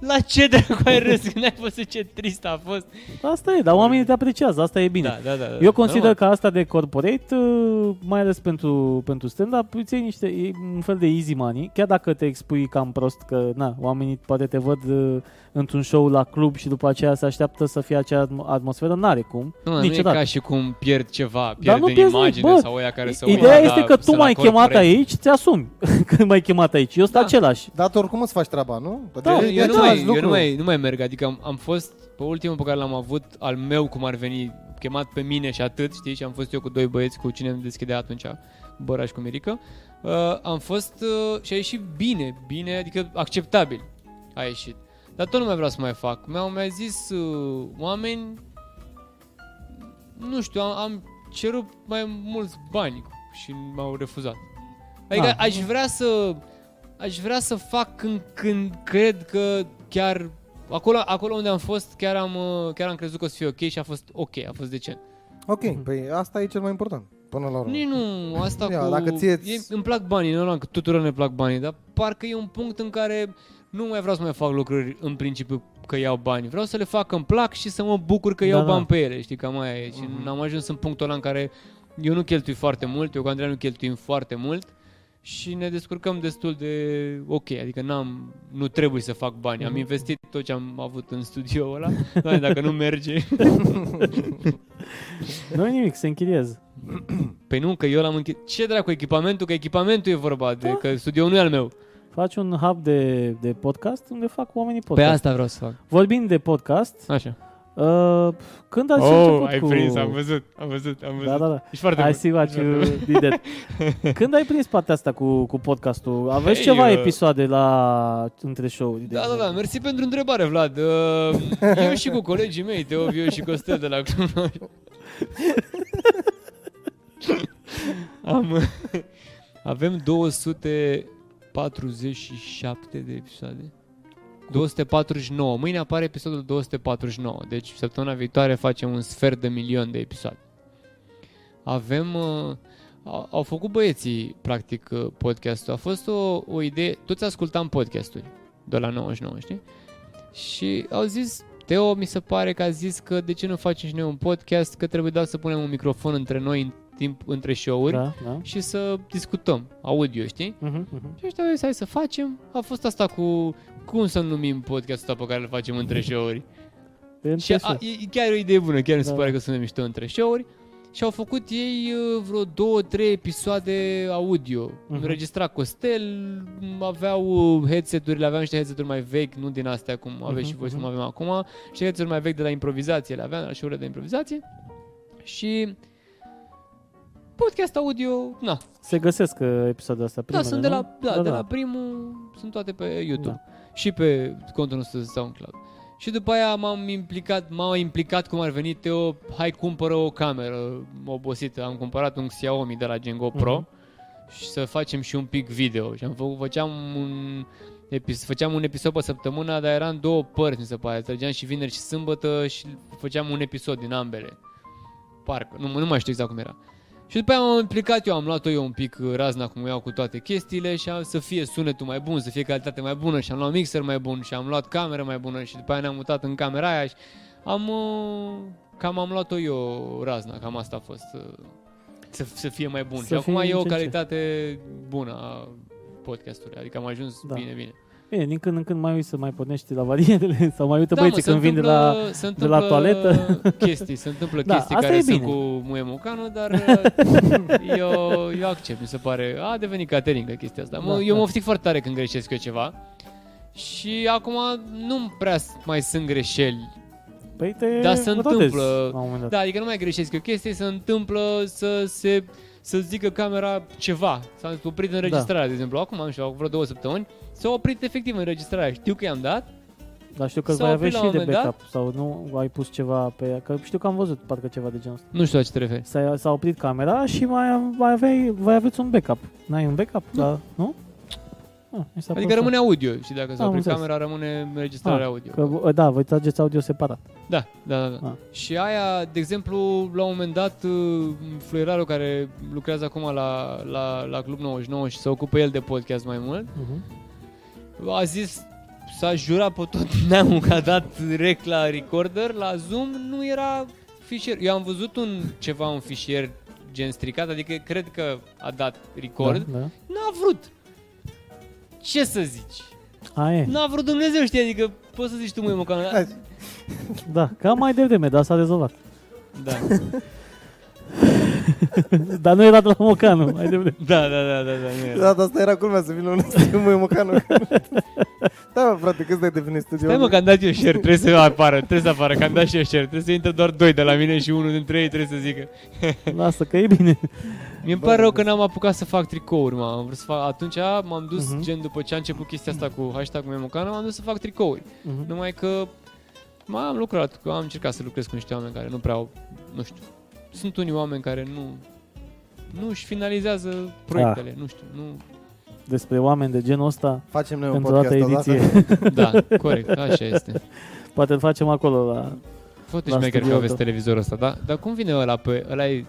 La ce dracu ai râs? Când ai văzut ce trist a fost? Asta e, dar oamenii te apreciază, asta e bine. Da, da, da. da. Eu consider Normal. că asta de corporate, uh, mai ales pentru, pentru stand-up, îți iei niște, e un fel de easy money, chiar dacă te expui cam prost, că na, oamenii poate te văd uh, într-un show la club și după aceea se așteaptă să fie acea atmo- atmosferă, n-are cum, Nu, nu e niciodată. ca și cum pierd ceva, pierd nu din pierzi imagine nimic, bă, sau oia care se Ideea uită este la- că tu sunt m-ai la chemat corporate. aici, ți asumi că m-ai chemat aici. Eu sunt Da. același. Dar tu oricum îți faci treaba, nu? Da, Deci eu, e eu, nu același mai, eu lucru. nu, mai, nu mai merg, adică am, am fost pe ultimul pe care l-am avut al meu, cum ar veni, chemat pe mine și atât, știi, și am fost eu cu doi băieți, cu cine îmi deschidea atunci, Băraș și cu Mirica, uh, am fost uh, și a ieșit bine, bine, adică acceptabil a ieșit. Dar tot nu mai vreau să mai fac. Mi-au mai zis uh, oameni, nu știu, am, am cerut mai mulți bani și m-au refuzat. Adică Ah. aș vrea să aș vrea să fac când, când cred că chiar acolo, acolo unde am fost chiar am, uh, chiar am crezut că o să fie ok și a fost ok, a fost decent. Ok, păi asta e cel mai important, până la urmă. Nici nu, asta Ia, cu... dacă ție- e, îmi plac banii, normal că tuturor ne plac banii, dar parcă e un punct în care nu mai vreau să mai fac lucruri în principiu că iau bani. Vreau să le fac că îmi plac și să mă bucur că Da, iau da. bani pe ele, știi, cam aia e. Și Mhm. am ajuns în punctul ăla în care eu nu cheltui foarte mult, eu cu Andrei nu cheltuim foarte mult și ne descurcăm destul de ok, adică n-am, nu trebuie să fac bani. Am Mhm. investit tot ce am avut în studio ăla, Doamne, dacă nu merge. Nu e nimic, se închiriază. Păi nu, că eu l-am închis. Ce dracu echipamentul? Că echipamentul e vorba de, Da. că studioul nu e al meu. Faci un hub de, de podcast unde fac oamenii Pe podcast. asta vreau să fac. Vorbind de podcast, Așa. uh, când ați oh, început ai cu... prins, am văzut, am văzut, am văzut. Da, da, da. Ești foarte I bun. see what Ești you foarte did that. Când ai prins partea asta cu, cu podcastul? Aveți Hey, ceva uh, episoade la între show-uri? de Da, da, da, exemplu? mersi pentru întrebare, Vlad. Uh, Eu și cu colegii mei, Teo, Viu și Costel de la Cluj. Am, avem 247 de episoade. 249. Mâine apare episodul 249. Deci săptămâna viitoare facem un sfert de milion de episoade. Avem... Uh, au, au făcut băieții, practic, uh, podcastul. A fost o, o idee... Toți ascultam podcasturi de la 99, știi? Și au zis... Teo mi se pare că a zis că de ce nu facem și noi un podcast, că trebuie doar să punem un microfon între noi în timp între show-uri Da, da. și să discutăm audio, știi? Mhm, mhm. Și ăștia au zis, hai să facem. A fost asta cu cum să numim podcastul ăsta pe care îl facem între show-uri. Între Și a, show. e, e chiar o idee bună, chiar mi se Da. pare că sună mișto între show-uri. Și au făcut ei uh, vreo două, trei episoade audio. Mhm. Uh-huh. Înregistra Costel, m, aveau uh, headset-urile, aveau niște headset-uri mai vechi, nu din astea cum aveți și Mhm, voi, cum mhm. avem acum, și headset-uri mai vechi de la improvizație, le aveam, la show de improvizație. Și podcast audio, na, Se găsesc uh, episoadele astea da, primele, sunt de nu? la, da, de la primul, sunt toate pe YouTube. Da. Și pe contul nostru de SoundCloud. Și după aia m-am implicat, m-am implicat cum ar veni Teo, hai cumpără o cameră obosită. Am cumpărat un Xiaomi de la Gengo Pro Mhm. și să facem și un pic video. Și am făcut, făceam un episod, făceam un episod pe săptămână, dar eram două părți, mi se pare. Trăgeam și vineri și sâmbătă și făceam un episod din ambele. Parcă, nu, nu mai știu exact cum era. Și după aia m-am implicat eu, am luat eu un pic uh, razna cum iau cu toate chestiile și am, să fie sunetul mai bun, să fie calitate mai bună și am luat mixer mai bun și am luat cameră mai bună și după aia ne-am mutat în camera aia și am, uh, cam am luat-o eu razna, cam asta a fost, uh, să, să fie mai bun. Să și acum fie e o ce- ce. calitate bună a podcastului, adică am ajuns Da. bine, bine. Bine, din când în când mai uiți să mai pornești la variantele sau mai uită Da, băieții se când vin de la... se de la întâmplă toaletă. chestii, se întâmplă Da, chestii asta care e sunt bine. cu muie mucanu, dar uh, eu, eu accept, mi se pare, a devenit catering chestia asta. Mă, Da, eu da. mă oftic foarte tare când greșesc eu ceva și acum nu prea mai sunt greșeli. Păi te Dar se rotezi întâmplă. La un moment dat. Da, adică nu mai greșesc eu chestii, se întâmplă să se să zică camera ceva. S-a oprit Da. înregistrarea, de exemplu. Acum, nu știu, acum vreo două săptămâni, s-a oprit efectiv înregistrarea. Știu că i-am dat Dar știu că S-a vei oprit avea la și un de moment backup sau nu ai pus ceva pe... Că știu că am văzut parcă ceva de genul ăsta. Nu știu la ce te referi. S-a, s-a oprit camera și mai, mai aveai, vai aveți un backup. N-ai un backup? Nu. Da, nu? Ah, mi s-a Adică părut rămâne audio și dacă s-a Am oprit înțeles. camera, rămâne înregistrarea Ah, audio. Că, da, voi trageți audio separat. Da, da, da. da. Ah. Și aia, de exemplu, la un moment dat, uh, fluierarul care lucrează acum la, la, la Club 99 și se ocupă el de podcast mai mult, Uh-huh. a zis, s-a jurat pe tot neamul că a dat rec la recorder, la Zoom, nu era fișier. Eu am văzut un ceva, un fișier gen stricat, adică cred că a dat record, Da, da. n-a vrut. Ce să zici? A, e. N-a vrut Dumnezeu, știi, adică poți să zici tu măi măcar. Hai. Da, cam mai devreme, dar s-a rezolvat. Da. dar nu era de la Mocanu, mai devreme. Da, da, da, da, da, nu era. Da, dar asta era culmea să vină unul să zică, măi, măcanul. da, mă, frate, câți dai devenit studio? Stai mă că am dat eu share, trebuie să apară, trebuie să apară, că am dat și eu share, trebuie să intre doar doi de la mine și unul dintre ei trebuie să zică. Lasă că e bine. Mi-e Bă, pare rău bă. că n-am apucat să fac tricouri, mă. Am vrut să fac, atunci m-am dus, Mhm. gen după ce a început chestia asta cu hashtag Memocană, m-am dus să fac tricouri. Mhm. Numai că mai am lucrat, că am încercat să lucrez cu niște oameni care nu prea au, nu știu, sunt unii oameni care nu nu își finalizează proiectele, nu știu, nu... Despre oameni de genul ăsta, Facem noi un într-o dată podcast ediție. Da, corect, așa este. Poate îl facem acolo la... Foarte La șmecher că studioul aveți tău. televizorul ăsta, da? Dar cum vine ăla pe... Ăla e,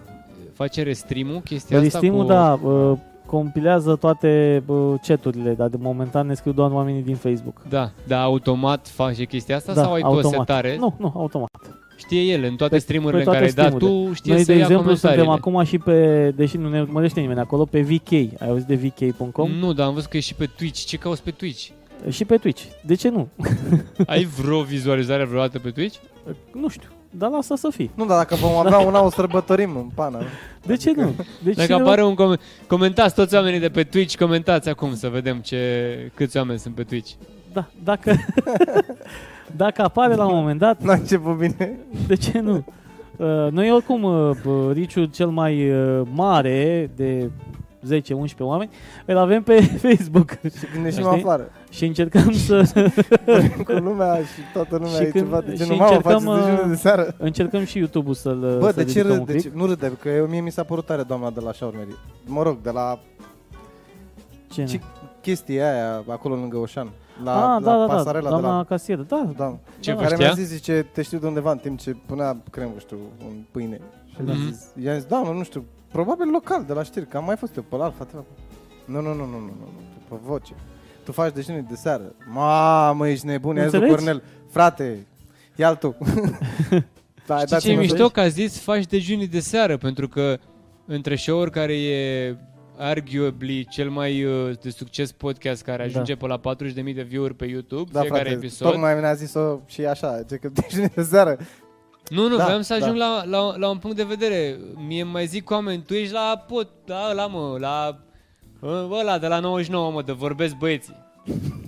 face restream-ul, chestia Ristimul, asta cu... da, uh, compilează toate uh, chaturile, dar de momentan ne scriu doar oamenii din Facebook. Da, dar automat face chestia asta Da, sau ai tu o automat. setare? Nu, nu, automat. Știe el în toate Pe- streamurile pe în care ai toate dat tu, știe Noi, să de ia exemplu, suntem comentariile. acum și pe, deși nu ne urmărește nimeni acolo, pe VK. Ai auzit de VK.com? Nu, dar am văzut că e și pe Twitch. Ce cauți pe Twitch? Și pe Twitch. De ce nu? Ai vreo vizualizare vreodată pe Twitch? nu știu, dar lasă să fie. Nu, dar dacă vom avea una, o sărbătorim în pana. De ce nu? Deci Dacă apare un com- comentați toți oamenii de pe Twitch, comentați acum să vedem ce câți oameni sunt pe Twitch. Da, dacă, dacă apare la un moment dat, N-a început bine. de ce nu? Uh, noi oricum, uh, bă, riciul cel mai uh, mare de 10-11 oameni, îl avem pe Facebook Și când ieșim Știi? afară și încercăm să cu lumea și toată lumea Și e când- ceva de și genul, mamă, încercăm, faceți dejunul uh, de seară. încercăm și YouTube-ul să-l Bă, să de ce ridicăm un râd? De pic. ce? Nu râde, că eu, mie mi s-a părut tare doamna de la Shaurmeri. Mă rog, de la Ce ce chestia aia acolo lângă Oșan. La, ah, la da, da, da, pasarela de doamna la... casieră, da. Da, Ce Da, vă care știa? mi-a zis, zice, te știu de undeva în timp ce punea cremă, știu, un pâine. Și Mhm. i-am zis, i-am zis, doamnă, nu știu, probabil local, de la știri, că am mai fost eu pe la Alfa TV. Nu, nu, nu, nu, nu, nu, nu, pe voce. Tu faci dejunii de seară. Mamă, ești nebun, i-a zis lui Înțelegi? Cornel, frate, ia tu. da, Știi ce e mișto? Că a zis faci dejunii de seară, pentru că între show care e arguably cel mai uh, de succes podcast care ajunge pe la 40.000 de view-uri pe YouTube, Da, fiecare frate, episod. tocmai mi-a zis-o și așa, ce că dejunii de seară. Nu, nu, Da, vreau să da. ajung la, la, la un punct de vedere. Mie îmi mai zic oameni, tu ești la pot, da, ăla mă, la ăla de la 99 mă, de vorbesc băieții.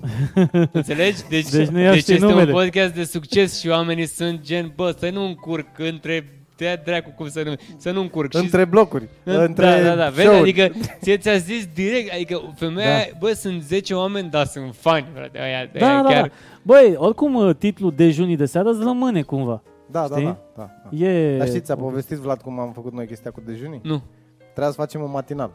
Înțelegi? Deci, Deci nu ia deci știi este numele. un podcast de succes și oamenii sunt gen, bă, să nu încurc între te dracu cum să nu, să nu încurc. Și- Între blocuri, între da, da, da, vezi, show-uri. adică ție ți-a zis direct, adică femeia, da. bă, sunt 10 oameni, dar sunt fani, frate, aia, Da, aia da, chiar, da. Băi, oricum uh, titlul Dejunii de seară îți rămâne cumva. Da, da, Știi? da, da, da. E... Dar știți, ți-a povestit Vlad cum am făcut noi chestia cu dejunii? nu. Trebuia să facem un matinal.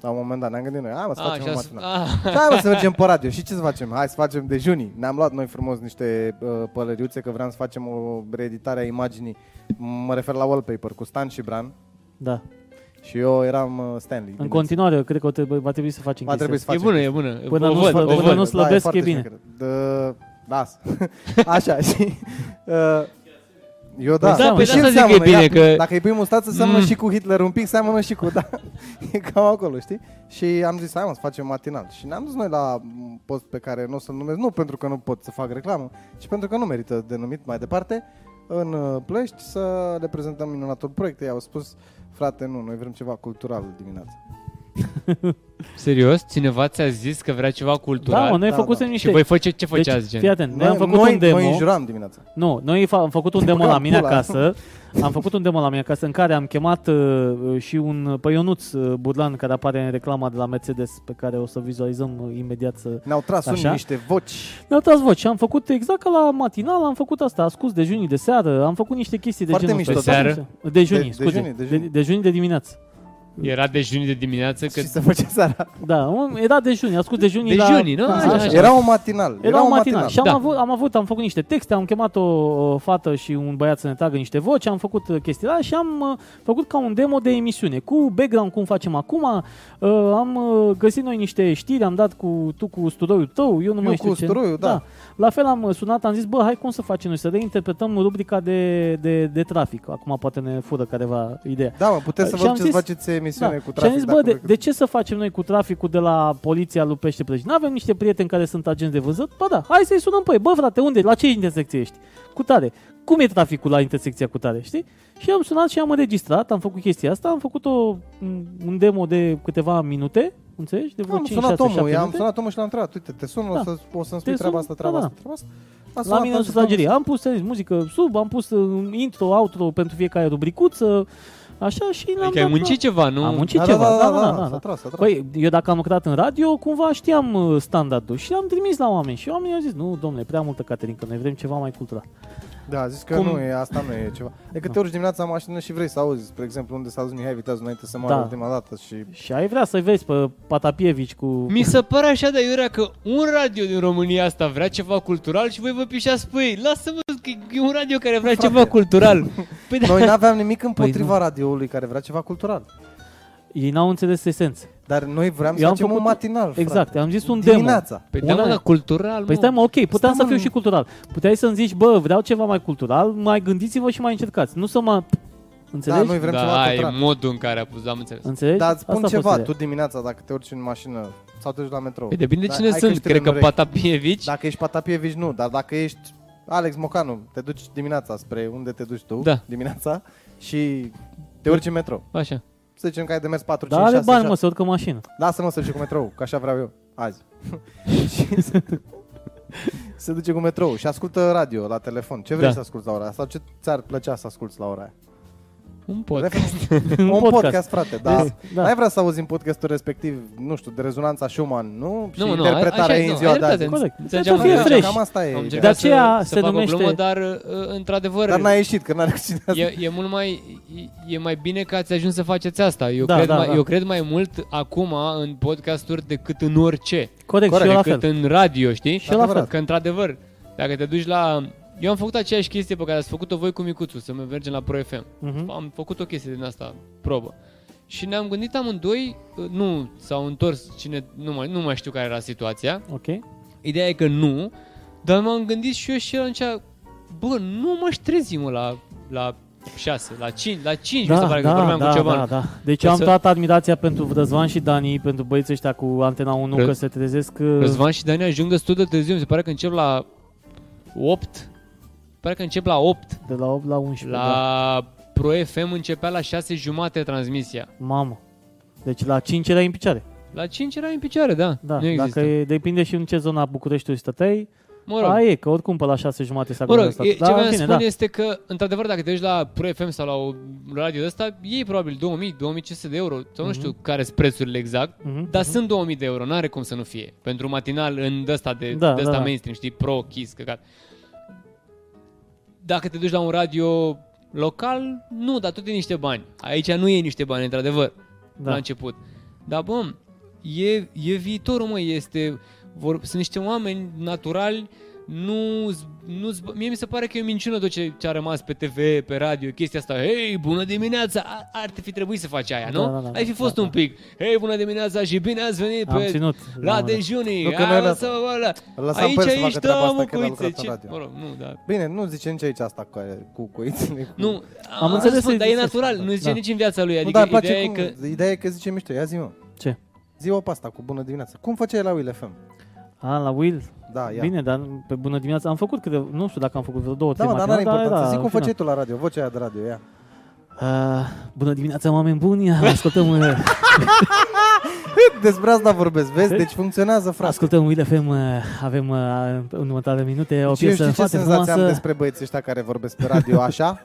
La un moment dat ne-am gândit noi, hai mă să A, facem un așa, matinal. a, Hai mă să mergem pe radio. Și ce să facem? Hai să facem dejunii. Ne-am luat noi frumos niște uh, pălăriuțe că vreau să facem o reeditare a imaginii. Mă refer la wallpaper cu Stan și Bran. Da. Și eu eram uh, Stanley. În bineînțeles. continuare, eu cred că o trebuie, va trebui să facem Va trebui chestia să e facem. bună, e bună, Până o nu văd, slă- o până văd. nu slăbesc, foarte e bine. șmecher. Dă... Las. Așa, și... Uh, eu da. Da, păi Și de asta zic seamănă, că e bine, ia, că- Dacă îi pui mustață, seamănă Mm. și cu Hitler un pic, seamănă și cu... Da, e cam acolo, știi? Și am zis, hai mă, să facem matinal. Și ne-am dus noi la un post pe care nu o să-l numesc, nu pentru că nu pot să fac reclamă, ci pentru că nu merită denumit mai departe, în uh, Plăști să le prezentăm minunatul proiect. Ei au spus, frate, nu, noi vrem ceva cultural dimineața. Serios? Cineva ți-a zis că vrea ceva cultural? Da, mă, noi Da, făcusem da. niște... Și voi face, ce făceați, deci, gen? fii atent, noi, Noi, am făcut noi, un demo. noi înjuram dimineața. Nu, noi fa- am făcut un demo Băgam la mine pula. acasă. Am făcut un demo la mine acasă în care am chemat uh, și un pe Ionuț uh, Burlan care apare în reclama de la Mercedes pe care o să vizualizăm uh, imediat să... Ne-au tras Așa? unii niște voci. Mi-au tras voci și am făcut exact ca la matinal, am făcut asta, ascuns dejunii de seară, am făcut niște chestii de Foarte genul mișto. ăsta. De seară? Dejunii, De- scuze. dejunii, dejunii. De, dejunii de dimineață. Era dejunii de dimineață că Și se face seara. Da, un- era dejunii, ascult dejunii Dejunii, la... nu? Da, Așa, așa. așa. Era un matinal. Era un matinal. Și am, Da. avut, am avut, am făcut niște texte, am chemat o, o fată și un băiat să ne tragă niște voci, am făcut uh, chestiile alea și am uh, făcut ca un demo de emisiune, cu background cum facem acum, uh, am uh, găsit noi niște știri, am dat cu tu cu sturoiul tău, eu nu Eu mai știu cu ce. sturoiul, da. La fel am uh, sunat, am zis, bă, hai cum să facem noi, să reinterpretăm rubrica de, de, de trafic. Acum poate ne fură careva ideea. Da, mă, puteți să Și vă am duceți să zis- faceți emisiune cu și am trafic. zis, bă, dacă de, vreți. de ce să facem noi cu traficul de la poliția lui Pește Plăci? Nu avem niște prieteni care sunt agenți de vânzări? Ba da, hai să-i sunăm pe ei. Bă, frate, unde? La ce intersecție ești? Cu tare. Cum e traficul la intersecția cu tare, știi? Și am sunat și am înregistrat, am făcut chestia asta, am făcut o, un- un demo de câteva minute, înțelegi? De vreo Am 5, sunat 6, 7 omul, i-am minute. sunat omul și l-am întrebat, uite, te sun, o, Da. să, o să-mi Te spui treaba sun, asta, treaba da, asta, treaba asta. A La sunat, mine am în zis, sufragerie. Am pus să zic, muzică sub, am pus uh, intro, outro pentru fiecare rubricuță, așa și l-am Adică ai dat, muncit ceva, nu? Am muncit Da, ceva, da, da, da, da, da, s-a da. tras, s-a tras. Păi, eu dacă am lucrat în radio, cumva știam uh, standardul și am trimis la oameni și oamenii au zis, nu, domnule, prea multă caterincă, noi vrem ceva mai cultural. Da, a zis că Cum- nu e, asta nu e ceva. De câte ori dimineața în mașină și vrei să auzi, spre exemplu, unde s-a dus Mihai Viteazul înainte să moară Da. ultima dată și... Și ai vrea să-i vezi pe Patapievici cu... Mi se pare așa de iurea că un radio din România asta vrea ceva cultural și voi vă pișați pe ei. Lasă-mă că e un radio care vrea ceva cultural. Păi da, Noi n-aveam nimic împotriva Păi radioului care vrea ceva cultural. Ei n-au înțeles esențe. Dar noi vreau să Eu am facem un făcut- matinal, Exact, frate. am zis un demo. Dimineața. păi da, mă, Una- dar cultural, Păi mă. stai mă, ok, puteam Stai, să mă, fiu nu- și cultural. Puteai să-mi zici, bă, vreau ceva mai cultural, mai gândiți-vă și mai încercați. Nu să mă... Înțelegi? Da, noi vrem ceva da, e cultural. modul în care a pus, am înțeles. Înțelegi? Dar îți spun Asta a fost ceva, ideea. tu dimineața dacă te urci în mașină sau te duci la metrou. Păi depinde Da, cine ai sunt, căștile cred că în urechi. Patapievici. Dacă ești Patapievici, nu, dar dacă ești Alex Mocanu, te duci dimineața spre unde te duci tu, Da. dimineața, și te urci în metrou. Așa. Să zicem că ai de mers 4, Dar 5, are 6, bani, 7. mă, să urcă în mașină. Lasă-mă să duce cu metrou, că așa vreau eu, azi. și se, se duce cu metrou și ascultă radio la telefon. Ce vrei Da. să asculti la ora aia? Sau ce ți-ar plăcea să asculti la ora aia? Un podcast. un podcast. podcast, frate, da. Da. N-ai vrea să auzi în podcastul respectiv, nu știu, de rezonanța Schumann, nu? Și Nu, nu, interpretarea așa e, ei în nu, ziua ai de azi. dreptate. Corect. Înțelegeam Să fie că- fresh. Cam asta e. Am De încercat aceea să, se să fac numește- o glumă, dar uh, într-adevăr Dar n-a ieșit, că n-a reușit asta. e, e mult mai e, e mai bine că ați ajuns să faceți asta. Eu, Da, cred, da, mai, da. eu cred mai mult acum în podcasturi decât în orice. Corect, Corect, și eu la decât fel. în radio, știi? Și eu la fel. Că într-adevăr, dacă te duci la... Eu am făcut aceeași chestie pe care ați făcut-o voi cu Micuțu, să mergem la Pro FM. Mhm. Am făcut o chestie din asta, probă. Și ne-am gândit amândoi, uh, nu s-au întors cine, nu mai, nu mai știu care era situația. Ok. Ideea e că nu, dar m-am gândit și eu și el atunci, bă, nu m-aș trezi mă la, la 6, la 5, la 5 mi se pare că vorbeam da, cu ceva. da, da. Deci Că am să- toată admirația pentru Răzvan și Dani, pentru băieții ăștia cu Antena 1, Ră- că se trezesc... uh, Răzvan și Dani ajung destul de târziu, mi se pare că încep la 8, pare că încep la 8, De la 8 la 11. Da. la Pro FM începea la 6 jumate transmisia. Mamă. Deci la 5 erai în picioare. La 5 era în picioare, da. Da, nu există. dacă e, depinde și în ce zona Bucureștiului stăteai, Mă rog, a, e, că oricum pe la 6 jumate s-a Mă rog, gândit e, asta. ce Da, vreau în să fine, spun da. este că, într-adevăr, dacă te duci la Pro FM sau la o radio de ăsta, iei probabil 2000, 2500 de euro, sau nu știu care sunt prețurile exact, Mhm, dar mhm. sunt 2000 de euro, n-are cum să nu fie. Pentru un matinal în ăsta de, Da, de ăsta da, da. mainstream, știi, pro, kiss, căcat. Dacă te duci la un radio local, nu, dar tot e niște bani. Aici nu e niște bani, într-adevăr, Da. la început. Dar, bă, e, e viitorul, mă, este... Vor, sunt niște oameni naturali nu, nu mie mi se pare că e o minciună tot ce, ce a rămas pe TV, pe radio, chestia asta, hei, bună dimineața, A- ar fi trebuit să faci aia, nu? Da, da, da, Ai fi fost da, un pic, hei, bună dimineața și bine ați venit Am pe ținut. la un moment dat. dejunii, Nu, că noi Hai, lăsăm- lăsă-mă, ăla. Îl lăsam aici, pe el să aici, facă treaba da, asta mă, când a cuițe, lucrat în ce... radio. Mă rog, nu, da. Bine, nu zice nici aici asta cu, cu coițele. Cu... Nu, Am am înțeles înțeles, spun, să-i dar e ziceți. natural, nu zice Da. nici în viața lui, nu, adică dar îmi ideea place e cum, că... ideea e că zice mișto. Ia zi, mă. Ce? Zi-o pe asta cu bună dimineața. Cum făceai la Will FM? A, la Will? Da, ia. Bine, dar pe bună dimineața am făcut câte, nu știu dacă am făcut vreo două, Da, trei mă, dar n-are matinale, importanță. era Zi cum în final. făceai tu la radio, vocea aia de radio, ia. Uh, bună dimineața, oameni buni! Ascultăm, uh, Despre asta vorbesc, vezi? Deci funcționează, frate. ascultăm Will FM, uh, avem uh, în următoarele minute o Și eu piesă știi ce foarte senzație am frumoasă. despre băieții ăștia care vorbesc pe radio așa?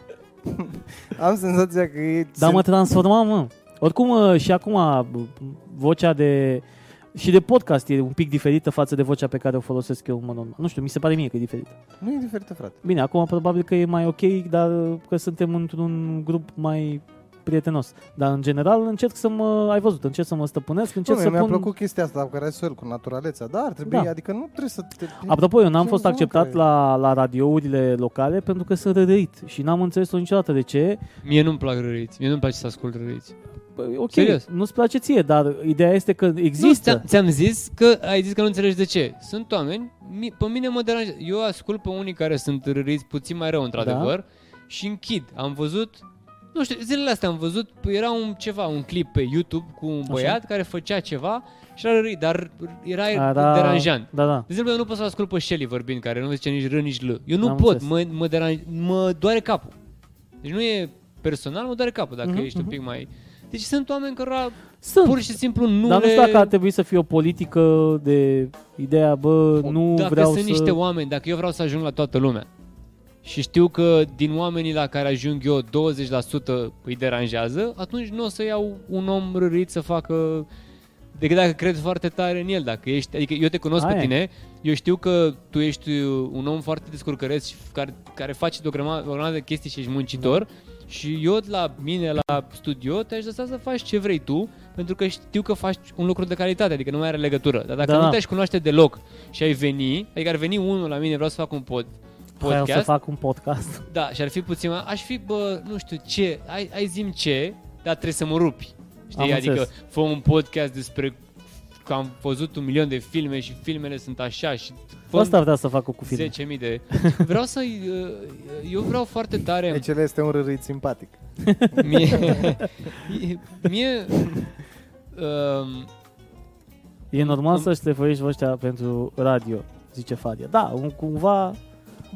am senzația că ei Da, mă transformam, mă. Oricum, uh, și acum uh, vocea de... Și de podcast e un pic diferită față de vocea pe care o folosesc eu în mod normal. Nu știu, mi se pare mie că e diferită. Nu e diferită, frate. Bine, acum probabil că e mai ok, dar uh, că suntem într-un grup mai prietenos. Dar în general încerc să mă, ai văzut, încerc să mă stăpânesc, încerc Nu, să mi-a pun... plăcut chestia asta cu care ai spus el, cu naturalețea, dar ar trebui, Da. adică nu trebuie să te... Apropo, eu n-am Ce fost om acceptat care- la, la radiourile locale pentru că sunt rădăit și n-am înțeles-o niciodată de ce. Mie nu-mi plac răriți. Mie nu-mi place să ascult răriți. Bă, Ok, Serios. nu-ți place ție, dar ideea este că Nu, există. ți-am, ți-am zis că ai zis că nu înțelegi de ce. Sunt oameni, mi, pe mine mă deranjează. Eu ascult pe unii care sunt râriți puțin mai rău, într-adevăr, Da. și închid. Am văzut, nu știu, zilele astea am văzut, era un ceva, un clip pe YouTube cu un băiat care făcea ceva și era rărit, dar era Era- deranjant. Da, da. De exemplu, eu nu pot să ascult pe Shelly vorbind, care nu zice nici R, nici L. Eu nu Am pot, înțeles. mă, mă, deranj, mă doare capul. Deci nu e personal, mă doare capul dacă Mhm, ești un mhm. pic mai... Deci sunt oameni care Sunt. pur și simplu nu dar nu le... știu dacă ar trebui să fie o politică de ideea, bă, nu dacă vreau sunt să... niște oameni, dacă eu vreau să ajung la toată lumea și știu că din oamenii la care ajung eu 20% îi deranjează, atunci nu o să iau un om rărit să facă decât dacă cred foarte tare în el. Dacă ești, adică eu te cunosc Aia pe e. tine, eu știu că tu ești un om foarte descurcăreț și care, care face o grămadă, o grămadă de chestii și ești muncitor Da. Și eu la mine la studio te-aș lăsa să faci ce vrei tu pentru că știu că faci un lucru de calitate, adică nu mai are legătură. Dar dacă Da, nu da. te-aș cunoaște deloc și ai veni, adică ar veni unul la mine, vreau să fac un pod, Vreau să podcast, fac un podcast. da, și ar fi puțin mai, aș fi, bă, nu știu ce, ai, ai zim ce, dar trebuie să mă rupi. Știi? Am adică înțeles. fă un podcast despre că am văzut un milion de filme și filmele sunt așa și fă Asta vrea să facă cu filme. 10.000 de... Vreau să... Eu vreau foarte tare... Deci el este un rârit simpatic. Mie... mie um, E normal Un- să-și trefoiești ăștia pentru radio, zice Fadia. Da, un, cumva...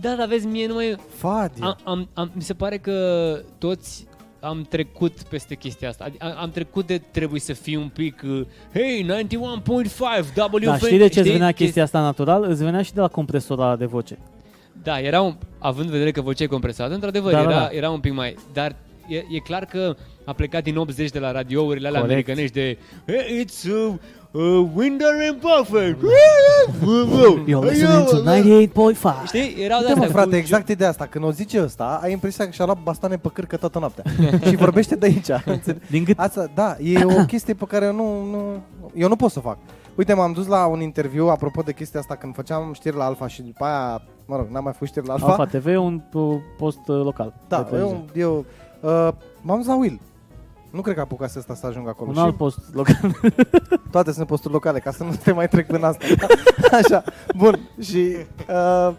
da, dar vezi, mie nu mai... Fadia. Am, am, am, mi se pare că toți am trecut peste chestia asta. Adi- Am, am trecut de trebuie să fii un pic uh, Hey, 91.5 WFM Da, știi de ce îți venea Chesti- chestia asta natural? Îți venea și de la compresorul ăla de voce. Da, era un, având în vedere că vocea e compresată, într-adăvăr, Da, era, da, da. era un pic mai... Dar e, e clar că a plecat din 80 de la radiourile alea Corect. americanești de hey, It's uh, uh, Winder and Buffett. You're listening to 98.5. Știi? Erau de Uite mă, astea frate, cu- exact ideea asta. Când o zice ăsta, ai impresia că și-a luat bastoane pe cârcă toată noaptea. și vorbește de aici. înțelegi? Din cât... Asta, da, e o chestie pe care eu nu, nu, eu nu pot să o fac. Uite, m-am dus la un interviu, apropo de chestia asta, când făceam știri la Alfa și după aia, mă rog, n-am mai făcut știri la Alfa. Alfa TV e un uh, post uh, local. Da, de televiziune. eu, eu uh, m-am dus la Will. Nu cred că apucase ăsta să ajungă acolo. Un și alt post local. toate sunt posturi locale, ca să nu te mai trec prin asta. Așa, bun. Și uh,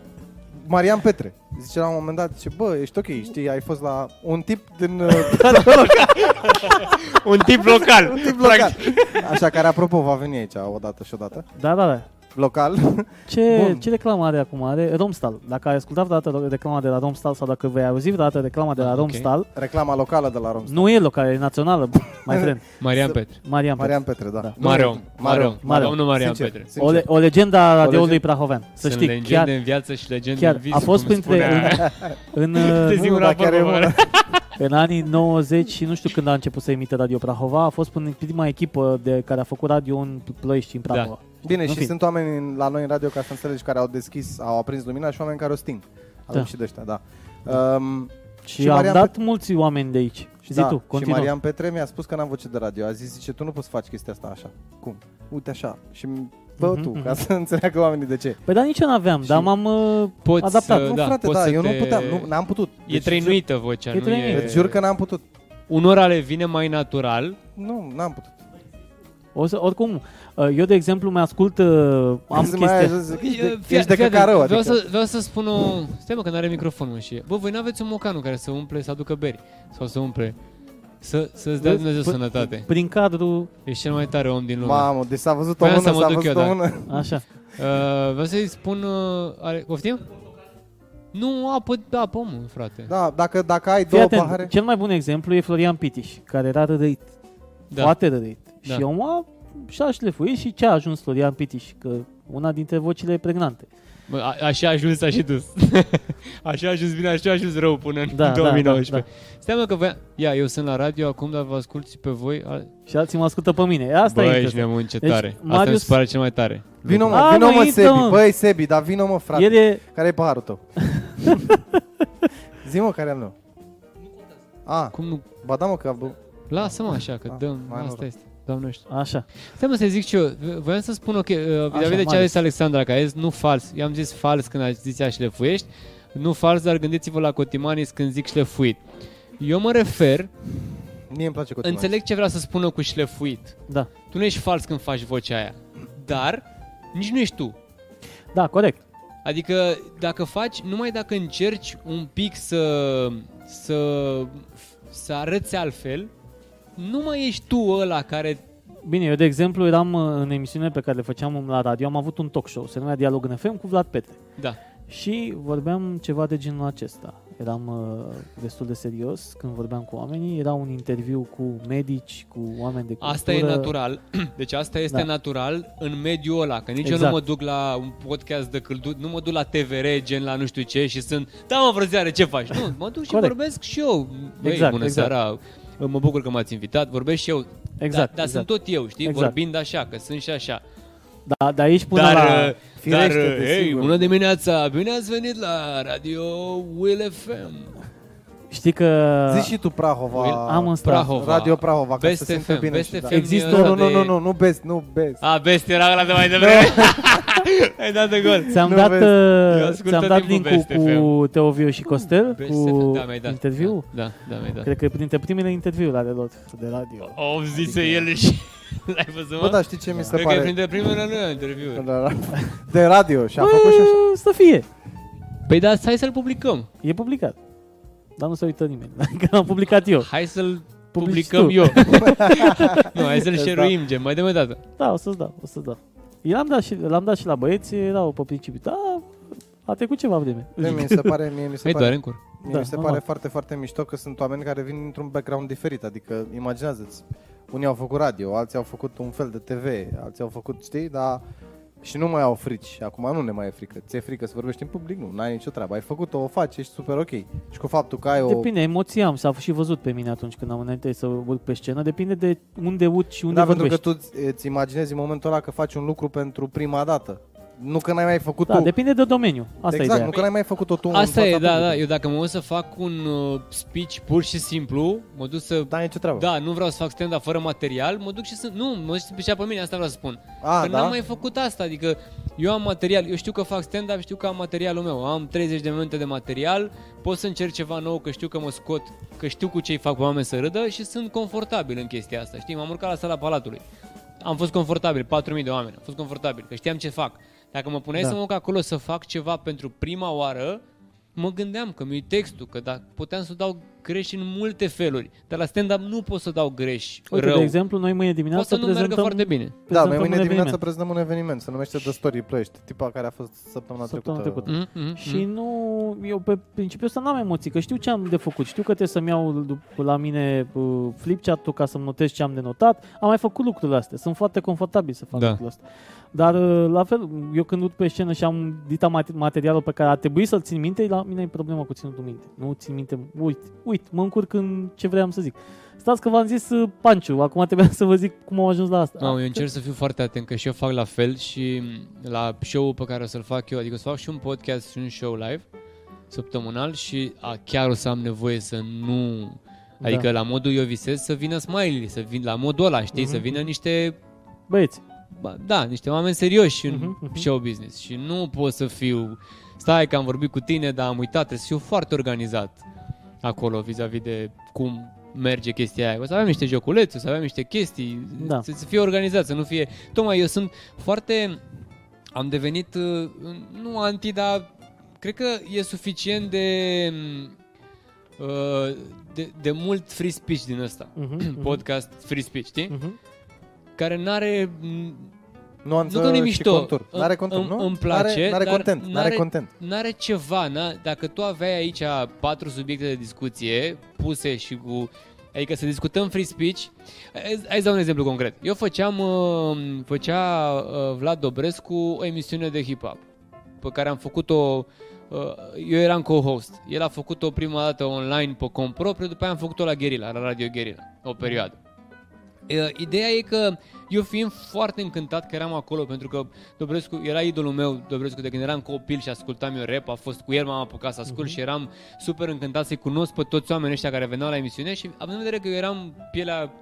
Marian Petre zice la un moment dat, zice, bă, ești ok, știi, ai fost la un tip din uh, Un tip local. un tip local. Așa, care apropo va veni aici odată și odată. da, da, da. Local. Ce, Bun. ce reclamă are acum? Are Romstal. Dacă ai ascultat vreodată reclama de la Romstal sau dacă vei auzi vreodată reclama de la Ah, ok. Romstal, Reclama locală de la Rom. nu e locală, e națională, mai friend. Marian Să- Petre. Marian Petre. Marian Petre, da. Da. Nu, Mare om. Mare Mare om. om. Mare om. Domnul Marian Sincer, Petre. sincer. O, le, o legendă a radioului legend- Prahovean. Să Sunt știi, legende chiar în viață și legende chiar în vis. a fost cum printre spunea. în, Te în, zic nu, un dar raport, chiar e mă, bună. în anii 90 și nu știu când a început să emite Radio Prahova, a fost până în prima echipă de care a făcut radio în Ploiești și în Prahova. Bine, În și fine. sunt oameni în- la noi în radio, ca să înțelegi, care au deschis, au aprins lumina și oameni care o sting. Avem Da. și de ăștia, da. Um, Și, Și am Marian dat mulți oameni de aici. Și zi da, tu, și continuă. Marian Petre mi-a spus că n-am voce de radio. A zis, zice, tu nu poți să faci chestia asta așa. Cum? Uite așa. Și fă Mhm, tu, mhm. ca să înțeleagă oamenii de ce. Păi dar nici eu n-aveam, Și- dar m-am uh, Poți adaptat. să- nu, da, frate, poți da, să eu te- nu puteam, nu, n-am putut. E Deci, trăinuită vocea, E nu trăinuită. e... Îți jur că n-am putut. Unora le vine mai natural. Nu, n-am putut. O să, oricum, uh, eu de exemplu mi-ascult, uh, am Să mai ai chestia... ajuns, zic, Ești Fii- de, fii ești de atent, căcarău, vreau, adică. să, vreau să spun o... Stai mă, că n-are microfon, mă, și e. Bă, voi n-aveți un mocanul care să umple, să aducă beri. Sau să umple... Să, să-ți dea Vezi? Dumnezeu Păi- sănătate. Prin cadru, Ești cel mai tare om din lume. Mamă, deci s-a văzut o Voiam mână, să mă s-a duc văzut eu, o da. mână. așa. Uh, vreau să-i spun... Uh, are, poftim? Nu apă, apă, mă, frate. Da, dacă, dacă ai Fii două atent, pahare... cel mai bun exemplu e Florian Pitiș, care era rădăit, Da. foarte rădăit. Da. Și omul a, și-a șlefuit și ce a ajuns Florian Pitiș? Că una dintre vocile pregnante. Bă, a, așa a ajuns, a și dus. așa a ajuns bine, așa a ajuns rău până în Da, da, 2019. da, Stai mă că voia... Ia, eu sunt la radio acum, dar vă ascult și pe voi. A... Și alții mă ascultă pe mine. Asta Bă, e ești interesant. nebun, ce Deci, tare. Asta mi Marius- se pare cel mai tare. Vino mă, A, vino mă, mă, intră, Sebi, mă. băi Sebi, dar vino mă frate. El e, Care e paharul tău? Zi mă care e al meu. A, Cum nu? ba da mă că... bă, Lasă-mă așa, că Ah, dăm, mai asta noroc. este. Doamne știu. așa. Stai mă să zic și eu, voiam să spun ok, uh, vis-a-vis de ce a Marius. zis Alexandra, că a zis nu fals, eu am zis fals când a zis ea șlefuiești, nu fals, dar gândiți-vă la Cotimanis când zic șlefuit. Eu mă refer, Mie îmi place cu înțeleg ce vrea să spună cu șlefuit. Da. Tu nu ești fals când faci vocea aia, dar nici nu ești tu. Da, corect. Adică dacă faci, numai dacă încerci un pic să, să, să arăți altfel, nu mai ești tu ăla care Bine, eu de exemplu eram uh, în emisiune pe care le făceam la radio, am avut un talk show, se numea Dialog în FM cu Vlad Petre. Da. Și vorbeam ceva de genul acesta. Eram uh, destul de serios când vorbeam cu oamenii, era un interviu cu medici, cu oameni de cultură. Asta e natural. Deci asta este Da. natural în mediul ăla. Că nici eu Exact. nu mă duc la un podcast de căldut, nu mă duc la TVR, gen la nu știu ce și sunt, da mă vrăzeare, ce faci? Nu, mă duc și Corect. vorbesc și eu. Băi, Exact, bună exact. seara, mă bucur că m-ați invitat, vorbesc și eu. Exact, Dar, dar exact. sunt tot eu, știi? Exact. Vorbind așa, că sunt și așa. Da, dar aici până dar, la... uh, dar, Firește, uh, hey, desigur. bună dimineața, bine ați venit la Radio Will FM. Știi că... Zici și tu Prahova. Am în start. Prahova. Radio Prahova, ca Best să se simtă FM, bine. Best și da. FM Există- e Nu, ăla nu, nu, de- nu, nu, nu Best, nu Best. A, best era ăla de mai devreme. Ai dat de gol. Ți-am Nu dat, vezi. uh, Eu ascult ți-am tot dat timpul link-ul Best cu Teoviu și Costel, Best cu FM, da, mi-ai dat. interviu. Da, da, da mi-ai dat. Cred că e printre primele interviuri ale lor de radio. Au zise el și... L-ai văzut, mă? Bă, dar știi ce mi se Cred că e pare? printre primele lui interviuri. Da, da. De radio și a făcut și așa. Bă, Să fie. Păi da, hai să-l publicăm. E publicat. Dar nu se uită nimeni. Că l-am publicat eu. Hai să-l Publici publicăm tu. eu. nu, hai să-l Îți share-uim, gen, mai de mai dată. Da, o să-ți dau, o să-ți dau. Eu l-am dat și, l-am dat și la băieți, erau pe principiu. Da, a trecut ceva vreme. Mie mi se pare, mie mi se Hai pare, doar în cur. mie Da, mi se normal. pare foarte, foarte mișto că sunt oameni care vin dintr-un background diferit. Adică, imaginează-ți, unii au făcut radio, alții au făcut un fel de TV, alții au făcut, știi, dar și nu mai au frici. Acum nu ne mai e frică. Ți-e frică să vorbești în public? Nu, n-ai nicio treabă. Ai făcut-o, o faci, ești super ok. Și cu faptul că ai o... Depinde, emoția am, s-a și văzut pe mine atunci când am înainte să urc pe scenă. Depinde de unde urci și unde Da, pentru vorbești. că tu îți- îți imaginezi în momentul ăla că faci un lucru pentru prima dată. Nu că n-ai mai făcut Da, tu. depinde de domeniu. Asta e exact, ideea. nu că n-ai mai făcut-o tu Asta în e, fața da, da. publicului. Eu dacă mă uit să fac un uh, speech pur și simplu, mă duc să... Da, e nicio treabă. Da, nu vreau să fac stand-up fără material, mă duc și să... Nu, mă duc să pe pe mine, asta vreau să spun. A, că da? n-am mai făcut asta, adică eu am material, eu știu că fac stand-up, știu că am materialul meu, am 30 de minute de material, pot să încerc ceva nou, că știu că mă scot, că știu cu ce-i fac pe oameni să râdă și sunt confortabil în chestia asta, știi? M-am urcat la sala Palatului, am fost confortabil, 4.000 de oameni, am fost confortabil, că știam ce fac. Dacă mă puneai Da. să mă duc acolo să fac ceva pentru prima oară, mă gândeam că mi-i textul, că dacă puteam să dau greș în multe feluri, dar la stand-up nu pot să dau greș Uite, rău. de exemplu, noi mâine Pot dimineață să nu meargă prezentăm, foarte bine. Da, prezentăm noi un mâine dimineață eveniment. prezentăm un eveniment, se numește The Story Plăiești, tipa care a fost săptămâna, Săptămâna trecută. trecută. Mm, mm, Și nu, eu pe principiul ăsta n-am emoții, că știu ce am de făcut, știu că trebuie să-mi iau dup- la mine uh, flipchart-ul ca să-mi notez ce am de notat, am mai făcut lucrurile astea, sunt foarte confortabil să fac Da. lucrurile astea. Dar uh, la fel, eu când urc pe scenă și am dita mate- materialul pe care a trebuit să-l țin minte, la mine e problema cu ținutul minte. Nu țin minte, uite, uite, mă încurc în ce vreau să zic. Stați că v-am zis uh, Panciu, acum trebuia să vă zic cum am ajuns la asta. Mamă, eu încerc să fiu foarte atent, că și eu fac la fel și la show-ul pe care o să-l fac eu, adică o să fac și un podcast și un show live săptămânal și a, chiar o să am nevoie să nu... Adică Da. la modul eu visez să vină smiley, să vin la modul ăla, știi, Mhm, să vină niște, Băieți, ba, da, niște oameni serioși în Mhm, mhm. show business și nu pot să fiu, stai că am vorbit cu tine, dar am uitat, trebuie să fiu foarte organizat acolo vis-a-vis de cum merge chestia aia. O să avem niște joculețe, o să avem niște chestii, Da. să, să fie organizat, să nu fie... Tocmai eu sunt foarte... Am devenit, uh, nu anti, dar cred că e suficient de... uh, De, de mult free speech din ăsta. Mhm, mhm, Podcast free speech, știi? mhm. Care n-are... m, Nuanță Nu că nu e și mișto. contur. Îmi- N-are contur, îmi- nu? îmi place, N-are, n-are dar content, n-are n-are- content. N-are ceva, na? dacă tu aveai aici patru subiecte de discuție puse și cu... Adică să discutăm free speech. Hai hai să dau un exemplu concret. Eu făceam, uh, făcea uh, Vlad Dobrescu o emisiune de hip-hop pe care am făcut-o uh, eu eram co-host. El a făcut-o prima dată online pe cont propriu, după aia am făcut-o la Guerilla, la Radio Guerilla, o perioadă. Uh, Ideea e că eu fiind foarte încântat că eram acolo pentru că Dobrescu era idolul meu, Dobrescu, de când eram copil și ascultam eu rap, a fost cu el, m-am apucat să ascult și eram super încântat să-i cunosc pe toți oamenii ăștia care veneau la emisiune și având în vedere că eu eram pielea,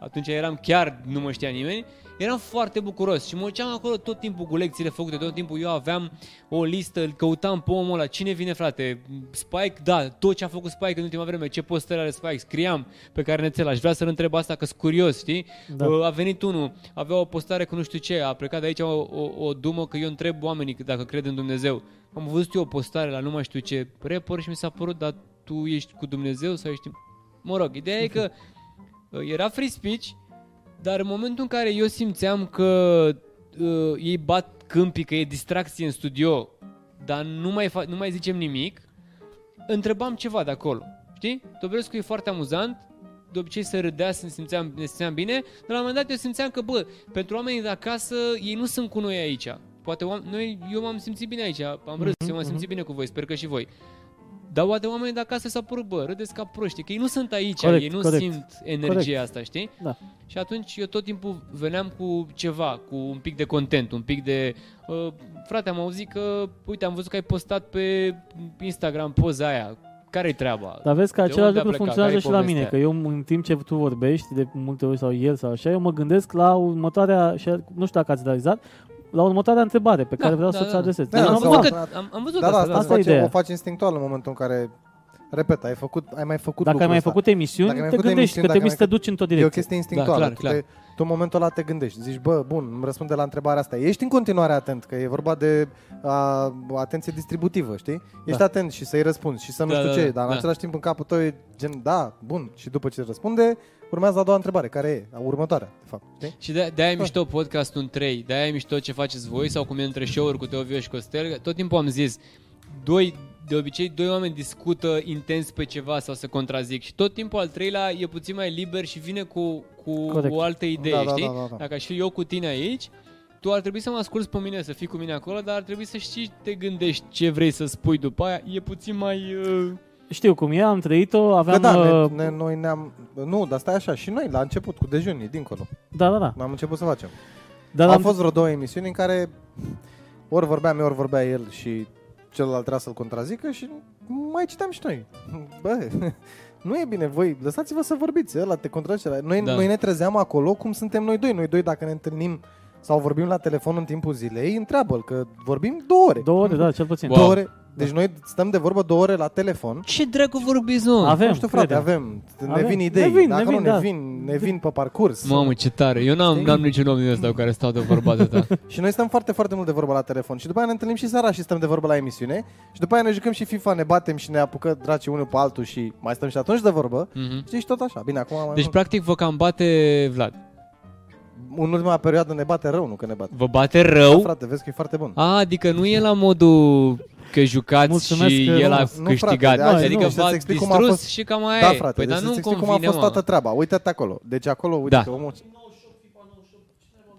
atunci eram chiar, nu mă știa nimeni, eram foarte bucuros și mă duceam acolo tot timpul cu lecțiile făcute, tot timpul eu aveam o listă, îl căutam pe omul ăla, cine vine frate, Spike, da, tot ce a făcut Spike în ultima vreme, ce postări are Spike, scriam pe carnețel, aș vrea să-l întreb asta că sunt curios, știi? Da. Uh, A venit unul, avea o postare cu nu știu ce, a plecat de aici o, o, o dumă că eu întreb oamenii dacă cred în Dumnezeu. Am văzut eu o postare la nu mai știu ce rapper și mi s-a părut, dar tu ești cu Dumnezeu sau ești... Mă rog, ideea e că uh, era free speech, dar în momentul în care eu simțeam că uh, ei bat câmpii, că e distracție în studio, dar nu mai, fa- nu mai zicem nimic, întrebam ceva de acolo. Știi? Dobrescu e foarte amuzant, de obicei se râdea, se simțeam, ne simțeam bine, dar la un moment dat eu simțeam că, bă, pentru oamenii de acasă, ei nu sunt cu noi aici. Poate oam- noi, eu m-am simțit bine aici, am râs, Mhm, eu m-am mhm. simțit bine cu voi, sper că și voi. Dar poate oamenii de acasă s-au părut, bă, râdeți ca proști, că ei nu sunt aici, Corect, ei nu corect. simt energia asta, știi? Da. Și atunci eu tot timpul veneam cu ceva, cu un pic de content, un pic de... Uh, frate, am auzit că, uite, am văzut că ai postat pe Instagram poza aia. Care-i treaba? Dar vezi că De același unde a lucru plecat? funcționează Care-i și la mine, povestea? că eu în timp ce tu vorbești de multe ori sau el sau așa, eu mă gândesc la următoarea, și nu știu dacă ați realizat, la următoarea întrebare pe care vreau da, să-ți da. adresez. Da, Eu am, am sau- văzut luat- că, am, am văzut Da, da, asta, asta, asta e face, ideea. o faci instinctual în momentul în care, repet, ai, făcut, ai mai făcut Dacă ai lucrul mai ăsta. făcut emisiuni, Dacă ai te făcut gândești emisiuni, că dacă trebuie să te ai mai duci într-o E o direcție. chestie instinctuală. clar, tu, clar. Te, tu în momentul ăla te gândești. Zici, bă, bun, îmi răspunde la întrebarea asta. Ești în continuare atent, că e vorba de a, atenție distributivă, știi? Ești Da. atent și să-i răspunzi și să nu Da, știu da, ce, da, dar în da. același timp în capul tău e gen, da, bun. Și după ce răspunde, urmează a doua întrebare, care e? A următoarea, de fapt. Știi? Și de, de-aia e mișto podcastul în 3, de-aia e mișto ce faceți voi sau cum e între show-uri cu Teovio și Costel. Tot timpul am zis, doi, de obicei doi oameni discută intens pe ceva sau se contrazic și tot timpul al treilea e puțin mai liber și vine cu, cu Corect. o altă idee, Da, da, știi? da, da, da. Dacă aș fi eu cu tine aici, tu ar trebui să mă asculți pe mine, să fii cu mine acolo, dar ar trebui să știi, te gândești ce vrei să spui după aia. E puțin mai... Uh... Știu cum e, am trăit-o, Că aveam... da, uh, ne, ne, noi ne-am... Nu, dar stai așa, și noi la început cu dejunii, dincolo. Da, da, da. Am început să facem. Dar Au am fost vreo două emisiuni în care ori vorbeam eu, ori vorbea el și celălalt trebuia să-l contrazică și mai citeam și noi. Bă, nu e bine, voi lăsați-vă să vorbiți, ăla te contrazice. Noi, Da. da. noi ne trezeam acolo cum suntem noi doi. Noi doi dacă ne întâlnim sau vorbim la telefon în timpul zilei, întreabă-l că vorbim două ore. două ore, da, cel puțin. Wow. Două ore. Deci noi stăm de vorbă două ore la telefon. Ce dracu vorbiți, mă? Avem, nu știu, frate, credem. avem. Ne Avem. vin idei. Ne vin, Dacă ne vin, nu ne da. vin, ne vin pe parcurs. Mamă, ce tare. Eu n-am, Știi? n-am niciun om din ăsta cu care stau de vorba atâta. Și noi stăm foarte, foarte mult de vorbă la telefon Și după aia ne întâlnim și seara și stăm de vorbă la emisiune Și după aia ne jucăm și FIFA, ne batem și ne apucă draci unul pe altul Și mai stăm și atunci de vorbă Mhm. Și tot așa, bine, acum mai Deci, practic, vă cam bate Vlad. În ultima perioadă ne bate rău, nu că ne bate Vă bate rău? Frate, vezi că e foarte bun A, adică nu e la modul că jucați Mulțumesc și că- el a nu, frate, câștigat. de azi adică nu. Și v-a să-ți explic cum a distrus fost- și cam aia Da, e. frate, păi, deci dar nu să-ți explic cum a convine, fost mă. toată treaba Uite-te acolo, deci acolo, uite Da. că omul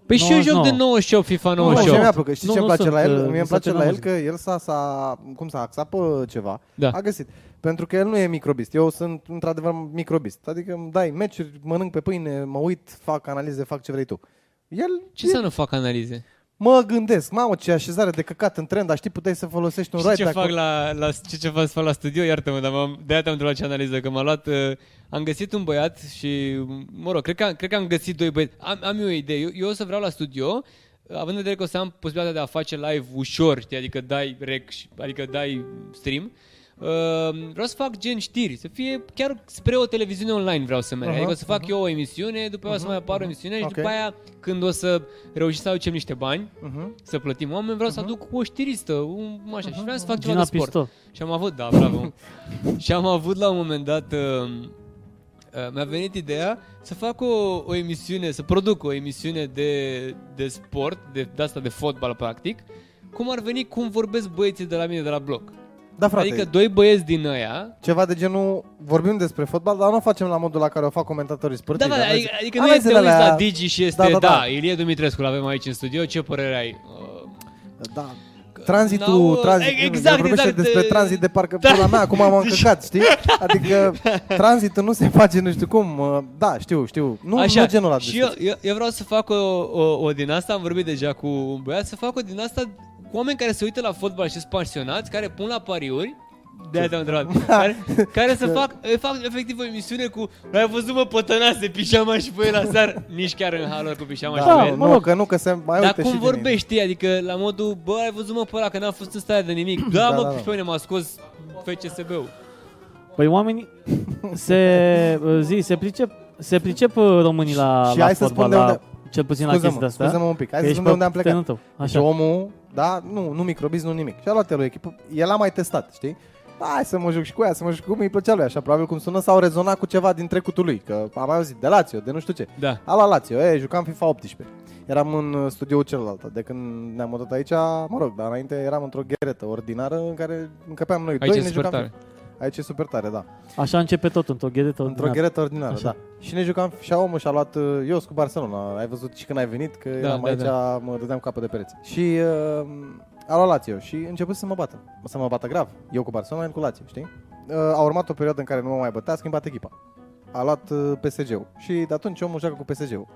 Păi și eu joc 99. de 98, FIFA Nu, și mie 98. mi-a plăcut. Știi Nu, ce îmi nu place la sunt, el? uh, Mie îmi sunt place la el muzică. că el s-a, s-a, cum s-a axat pe ceva, Da. a găsit. Pentru că el nu e microbist. Eu sunt într-adevăr microbist. Adică îmi dai meciuri, mănânc pe pâine, mă uit, fac analize, fac ce vrei tu. El Ce e- să nu fac analize? Mă gândesc, mamă, ce așezare de căcat în tren, dar știi, puteai să folosești un Și right ce acolo. fac la, la, ce, ce fac, fac la studio? Iartă-mă, dar m-am, de-aia te-am întrebat ce analiză, că m-a luat... Uh, am găsit un băiat și, mă rog, cred că, cred că am găsit doi băieți. Am, am eu o idee. Eu, eu o să vreau la studio, având în vedere că o să am posibilitatea de a face live ușor, știi, adică dai rec, și- adică dai stream, Uh, vreau să fac gen știri, să fie chiar spre o televiziune online vreau să merg. Aha, Adică o să fac aha. eu o emisiune, după aia o să Mhm, mai apară o mhm. emisiune și Ok. după aia când o să reușim să aducem niște bani, Uh-huh. să plătim oameni, vreau să Mhm. aduc o știristă, un, așa, și vreau să fac ceva Gina de sport. Pistol. Și am avut, da, bravo. și am avut la un moment dat uh, uh, mi-a venit ideea să fac o, o emisiune, să produc o emisiune de, de sport, de, de asta de fotbal practic, cum ar veni cum vorbesc băieții de la mine de la bloc. Da, frate, Adică doi băieți din ăia ceva de genul, vorbim despre fotbal, dar nu o facem la modul la care o fac comentatorii Da, sportivi. da, Aveți- adică, adică nu aveți este de unis alea- la Digi și este, Da, da, da, da. Ilie Dumitrescu, l avem aici în studio, ce părere ai? Uh, Da. Tranzitul, N-au- tranzit, exact, el vorbește exact, despre de- tranzit de parcă Da. da. pula mea, acum m-am încăcat, știi? Adică tranzitul nu se face nu știu cum, uh, da, știu, știu, nu, Așa, nu genul ăla de și eu, discuții. eu, eu vreau să fac o, o, o din asta, am vorbit deja cu un băiat, să fac o din asta cu oameni care se uită la fotbal și sunt pasionați, care pun la pariuri, de aia te-am întrebat, care, care să fac, fac efectiv o emisiune cu Ai văzut mă pătănase pișama și pe el la seară Nici chiar în halul cu pișama Da, și pe el mă nu, rog. că nu, că se mai Dar uite cum și din vorbești, știi? Adică la modul, bă, ai văzut mă pe ăla că n-am fost în stare de nimic. Da, Da, mă, da, da. pe mine m-a scos FCSB-ul. Păi oamenii se, zi, se pricep, se pricep uh, românii la, Și la hai să fotbal, spun de la, unde- cel puțin la Scuză-mă, chestia asta. scuză-mă un pic, hai că să ești spun de unde am pe plecat. terenul tău. Deci Așa. omul, da, nu, nu microbiz, nu nimic. Și a luat el o echipă, el a mai testat, știi? Da, hai să mă joc și cu ea, să mă joc și cu cum îi plăcea lui, așa, probabil cum sună sau rezona cu ceva din trecutul lui, că am mai auzit de Lazio, de nu știu ce. Da. A luat Lazio, e, jucam FIFA 18. Eram în uh, studioul celălalt, de când ne-am mutat aici, mă rog, dar înainte eram într-o gheretă ordinară în care încăpeam noi Aici doi, e ne super jucam tare. Aici e super tare, da. Așa începe tot într-o gheretă Într-o ordinară. gheretă ordinară, Așa. da. Și ne jucam și omul și-a luat, uh, eu sunt cu Barcelona, ai văzut și când ai venit, că Da, eram da, aici, da. mă dădeam capă de pereți. Și uh, a luat Lazio și a început să mă bată, să mă bată grav. Eu cu Barcelona, el cu Lazio, știi? Uh, a urmat o perioadă în care nu mă mai bătea, a schimbat echipa. A luat uh, PSG-ul și de atunci omul joacă cu PSG-ul.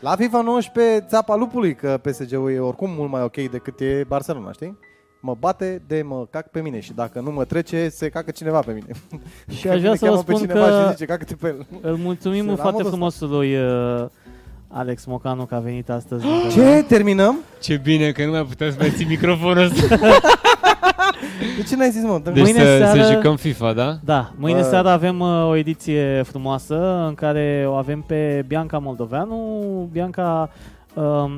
La FIFA 19, țapa lupului, că PSG-ul e oricum mult mai ok decât e Barcelona, știi? Mă bate de mă cac pe mine și dacă nu mă trece, se cacă cineva pe mine. Și aș vrea Mine să vă cheamă pe spun cineva că și zice, cacă-te pe el. îl mulțumim La foarte modul frumos lui uh, Alex Mocanu că a venit astăzi. Ce? Terminăm? Ce bine că nu mai putem să mai ții microfonul ăsta. De ce n-ai zis, mă? Dă-mi Deci Mâine să, seară- să jucăm FIFA, da? Da, mâine Bă. seară avem uh, o ediție frumoasă în care o avem pe Bianca Moldoveanu. Bianca um,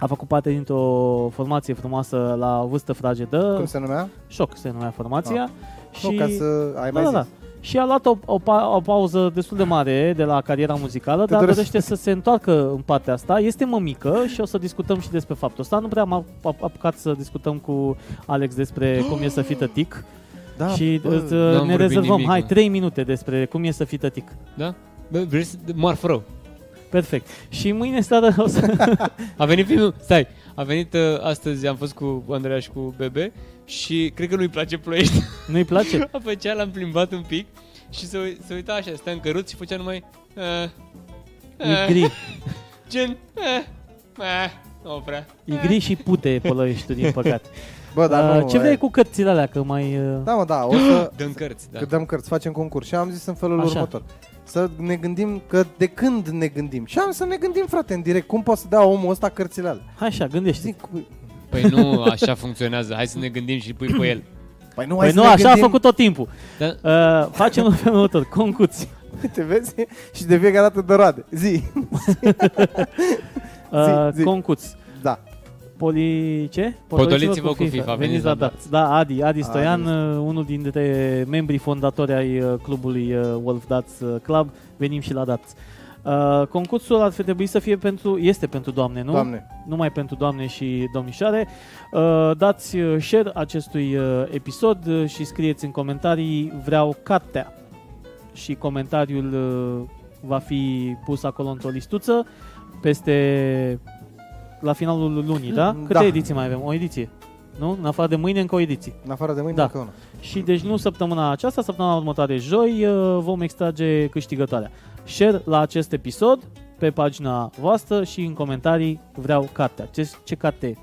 a făcut parte dintr-o formație frumoasă la vârstă fragedă. Cum se numea? Șoc se numea formația. Și... Nu, ca să ai da, mai da, da. zis. Și a luat o, o, pa- o pauză destul de mare de la cariera muzicală, Te dar doresc. dorește să se întoarcă în partea asta. Este mămică și o să discutăm și despre faptul ăsta. Nu prea am ap- ap- apucat să discutăm cu Alex despre cum e să fii tătic. Da, și bă, îți, n-am ne vorbit rezervăm, nimic, hai, mă. 3 minute despre cum e să fii tătic. Da? Bă, vrei să... Marf rău. Perfect. Și mâine seară o să... A venit filmul, stai, a venit uh, astăzi, am fost cu Andreea și cu Bebe și cred că nu-i place ploiești. Nu-i place? A făcea, l-am plimbat un pic și se, ui- se uita așa, stă în căruț și făcea numai... Uh, E gri. Gen... Uh, uh, nu prea. E gri și pute pălăiești din păcate. Bă, dar Uh, nu, ce e- vrei cu cărțile alea? Că mai... uh, Da, mă, da, o să... Dăm cărți, da. Că dăm cărți, facem concurs. Și am zis în felul Așa. următor. Să ne gândim că de când ne gândim. Și am să ne gândim, frate, în direct. Cum poate să dea omul ăsta cărțile alea? Hai așa, gândește Zic, cu- Păi nu așa funcționează, hai să ne gândim și pui pe el. păi nu, Păi hai nu, să ne așa gândim. a făcut tot timpul. Da? Uh, facem în felul următor, concuți. Te vezi? Și de fiecare dată de roade. Zi. Uh, Zi, zi. Concuți. Da. Poli... ce? Potoliți-vă cu FIFA, Veniți la dat. dat. Da, Adi, Adi Stoian, Adi. uh, unul dintre membrii fondatori ai uh, clubului uh, Wolf Dats uh, Club. Venim și la Dats. Uh, concursul ar fi trebuit să fie pentru, este pentru doamne, nu? Doamne. numai pentru doamne și domnișoare. Uh, dați uh, share acestui uh, episod uh, și scrieți în comentarii vreau cartea. Și comentariul uh, va fi pus acolo într-o listuță peste la finalul lunii, da? Câte Da. ediții mai avem? O ediție. Nu? În afară de mâine încă o ediție. În afară de mâine, Da. încă una. Și deci nu săptămâna aceasta, săptămâna următoare, joi, uh, vom extrage câștigătoarea. Share la acest episod pe pagina voastră și în comentarii vreau cartea. Ce, ce carte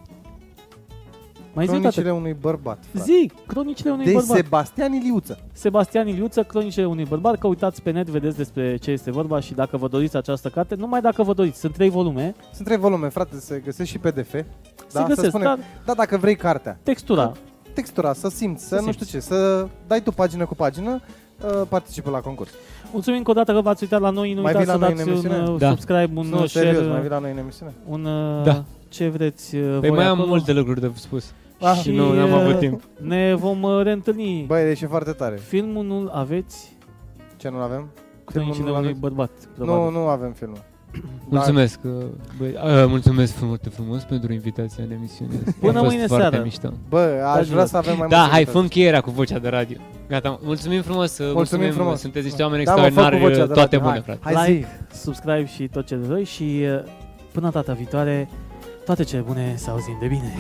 e? Mai zi o dată. Cronicile unui bărbat. frate. Zi, cronicile unui De bărbat. Sebastian Iliuță. Sebastian Iliuță, cronicile unui bărbat. Căutați pe net, vedeți despre ce este vorba și dacă vă doriți această carte, numai dacă vă doriți. Sunt trei volume, Sunt trei volume, frate, se găsesc și PDF. se Da, să găsesc, spunem, dar da, dacă vrei cartea, textura. textura, să simți, să, Să nu simți. știu ce, să dai tu pagină cu pagină, uh, participă la concurs. Mulțumim încă o dată că v-ați uitat la noi. Nu Mai uitați vii la să noi în dați un emisiune? uh, Da. subscribe, un nu, uh, share, serios, mai vii la noi în emisiune? un uh, Da. ce vreți uh, Păi voi mai am acolo. multe lucruri de spus. Ah. Și nu, n-am uh, avut timp. Ne vom uh, reîntâlni. Băi, e și foarte tare. Filmul nu aveți? Ce nu avem? filmul și de nu unui aveți? bărbat. Nu, probabil. nu avem filmul. Mulțumesc, uh, băi, uh, mulțumesc foarte frumos pentru invitația în emisiune. Până A fost mâine foarte seară. Mișto. Bă, aș Dragilor. vrea să avem mai Da, multe hai, invitații. fă încheierea cu vocea de radio. Gata, mulțumim frumos, mulțumim, mulțumim frumos. sunteți niște oameni Da, mă, fă cu extraordinari, vocea de toate radio, bune, hai. frate. Hai zi. like, subscribe și tot ce de doi și uh, până data viitoare, toate cele bune să auzim de bine.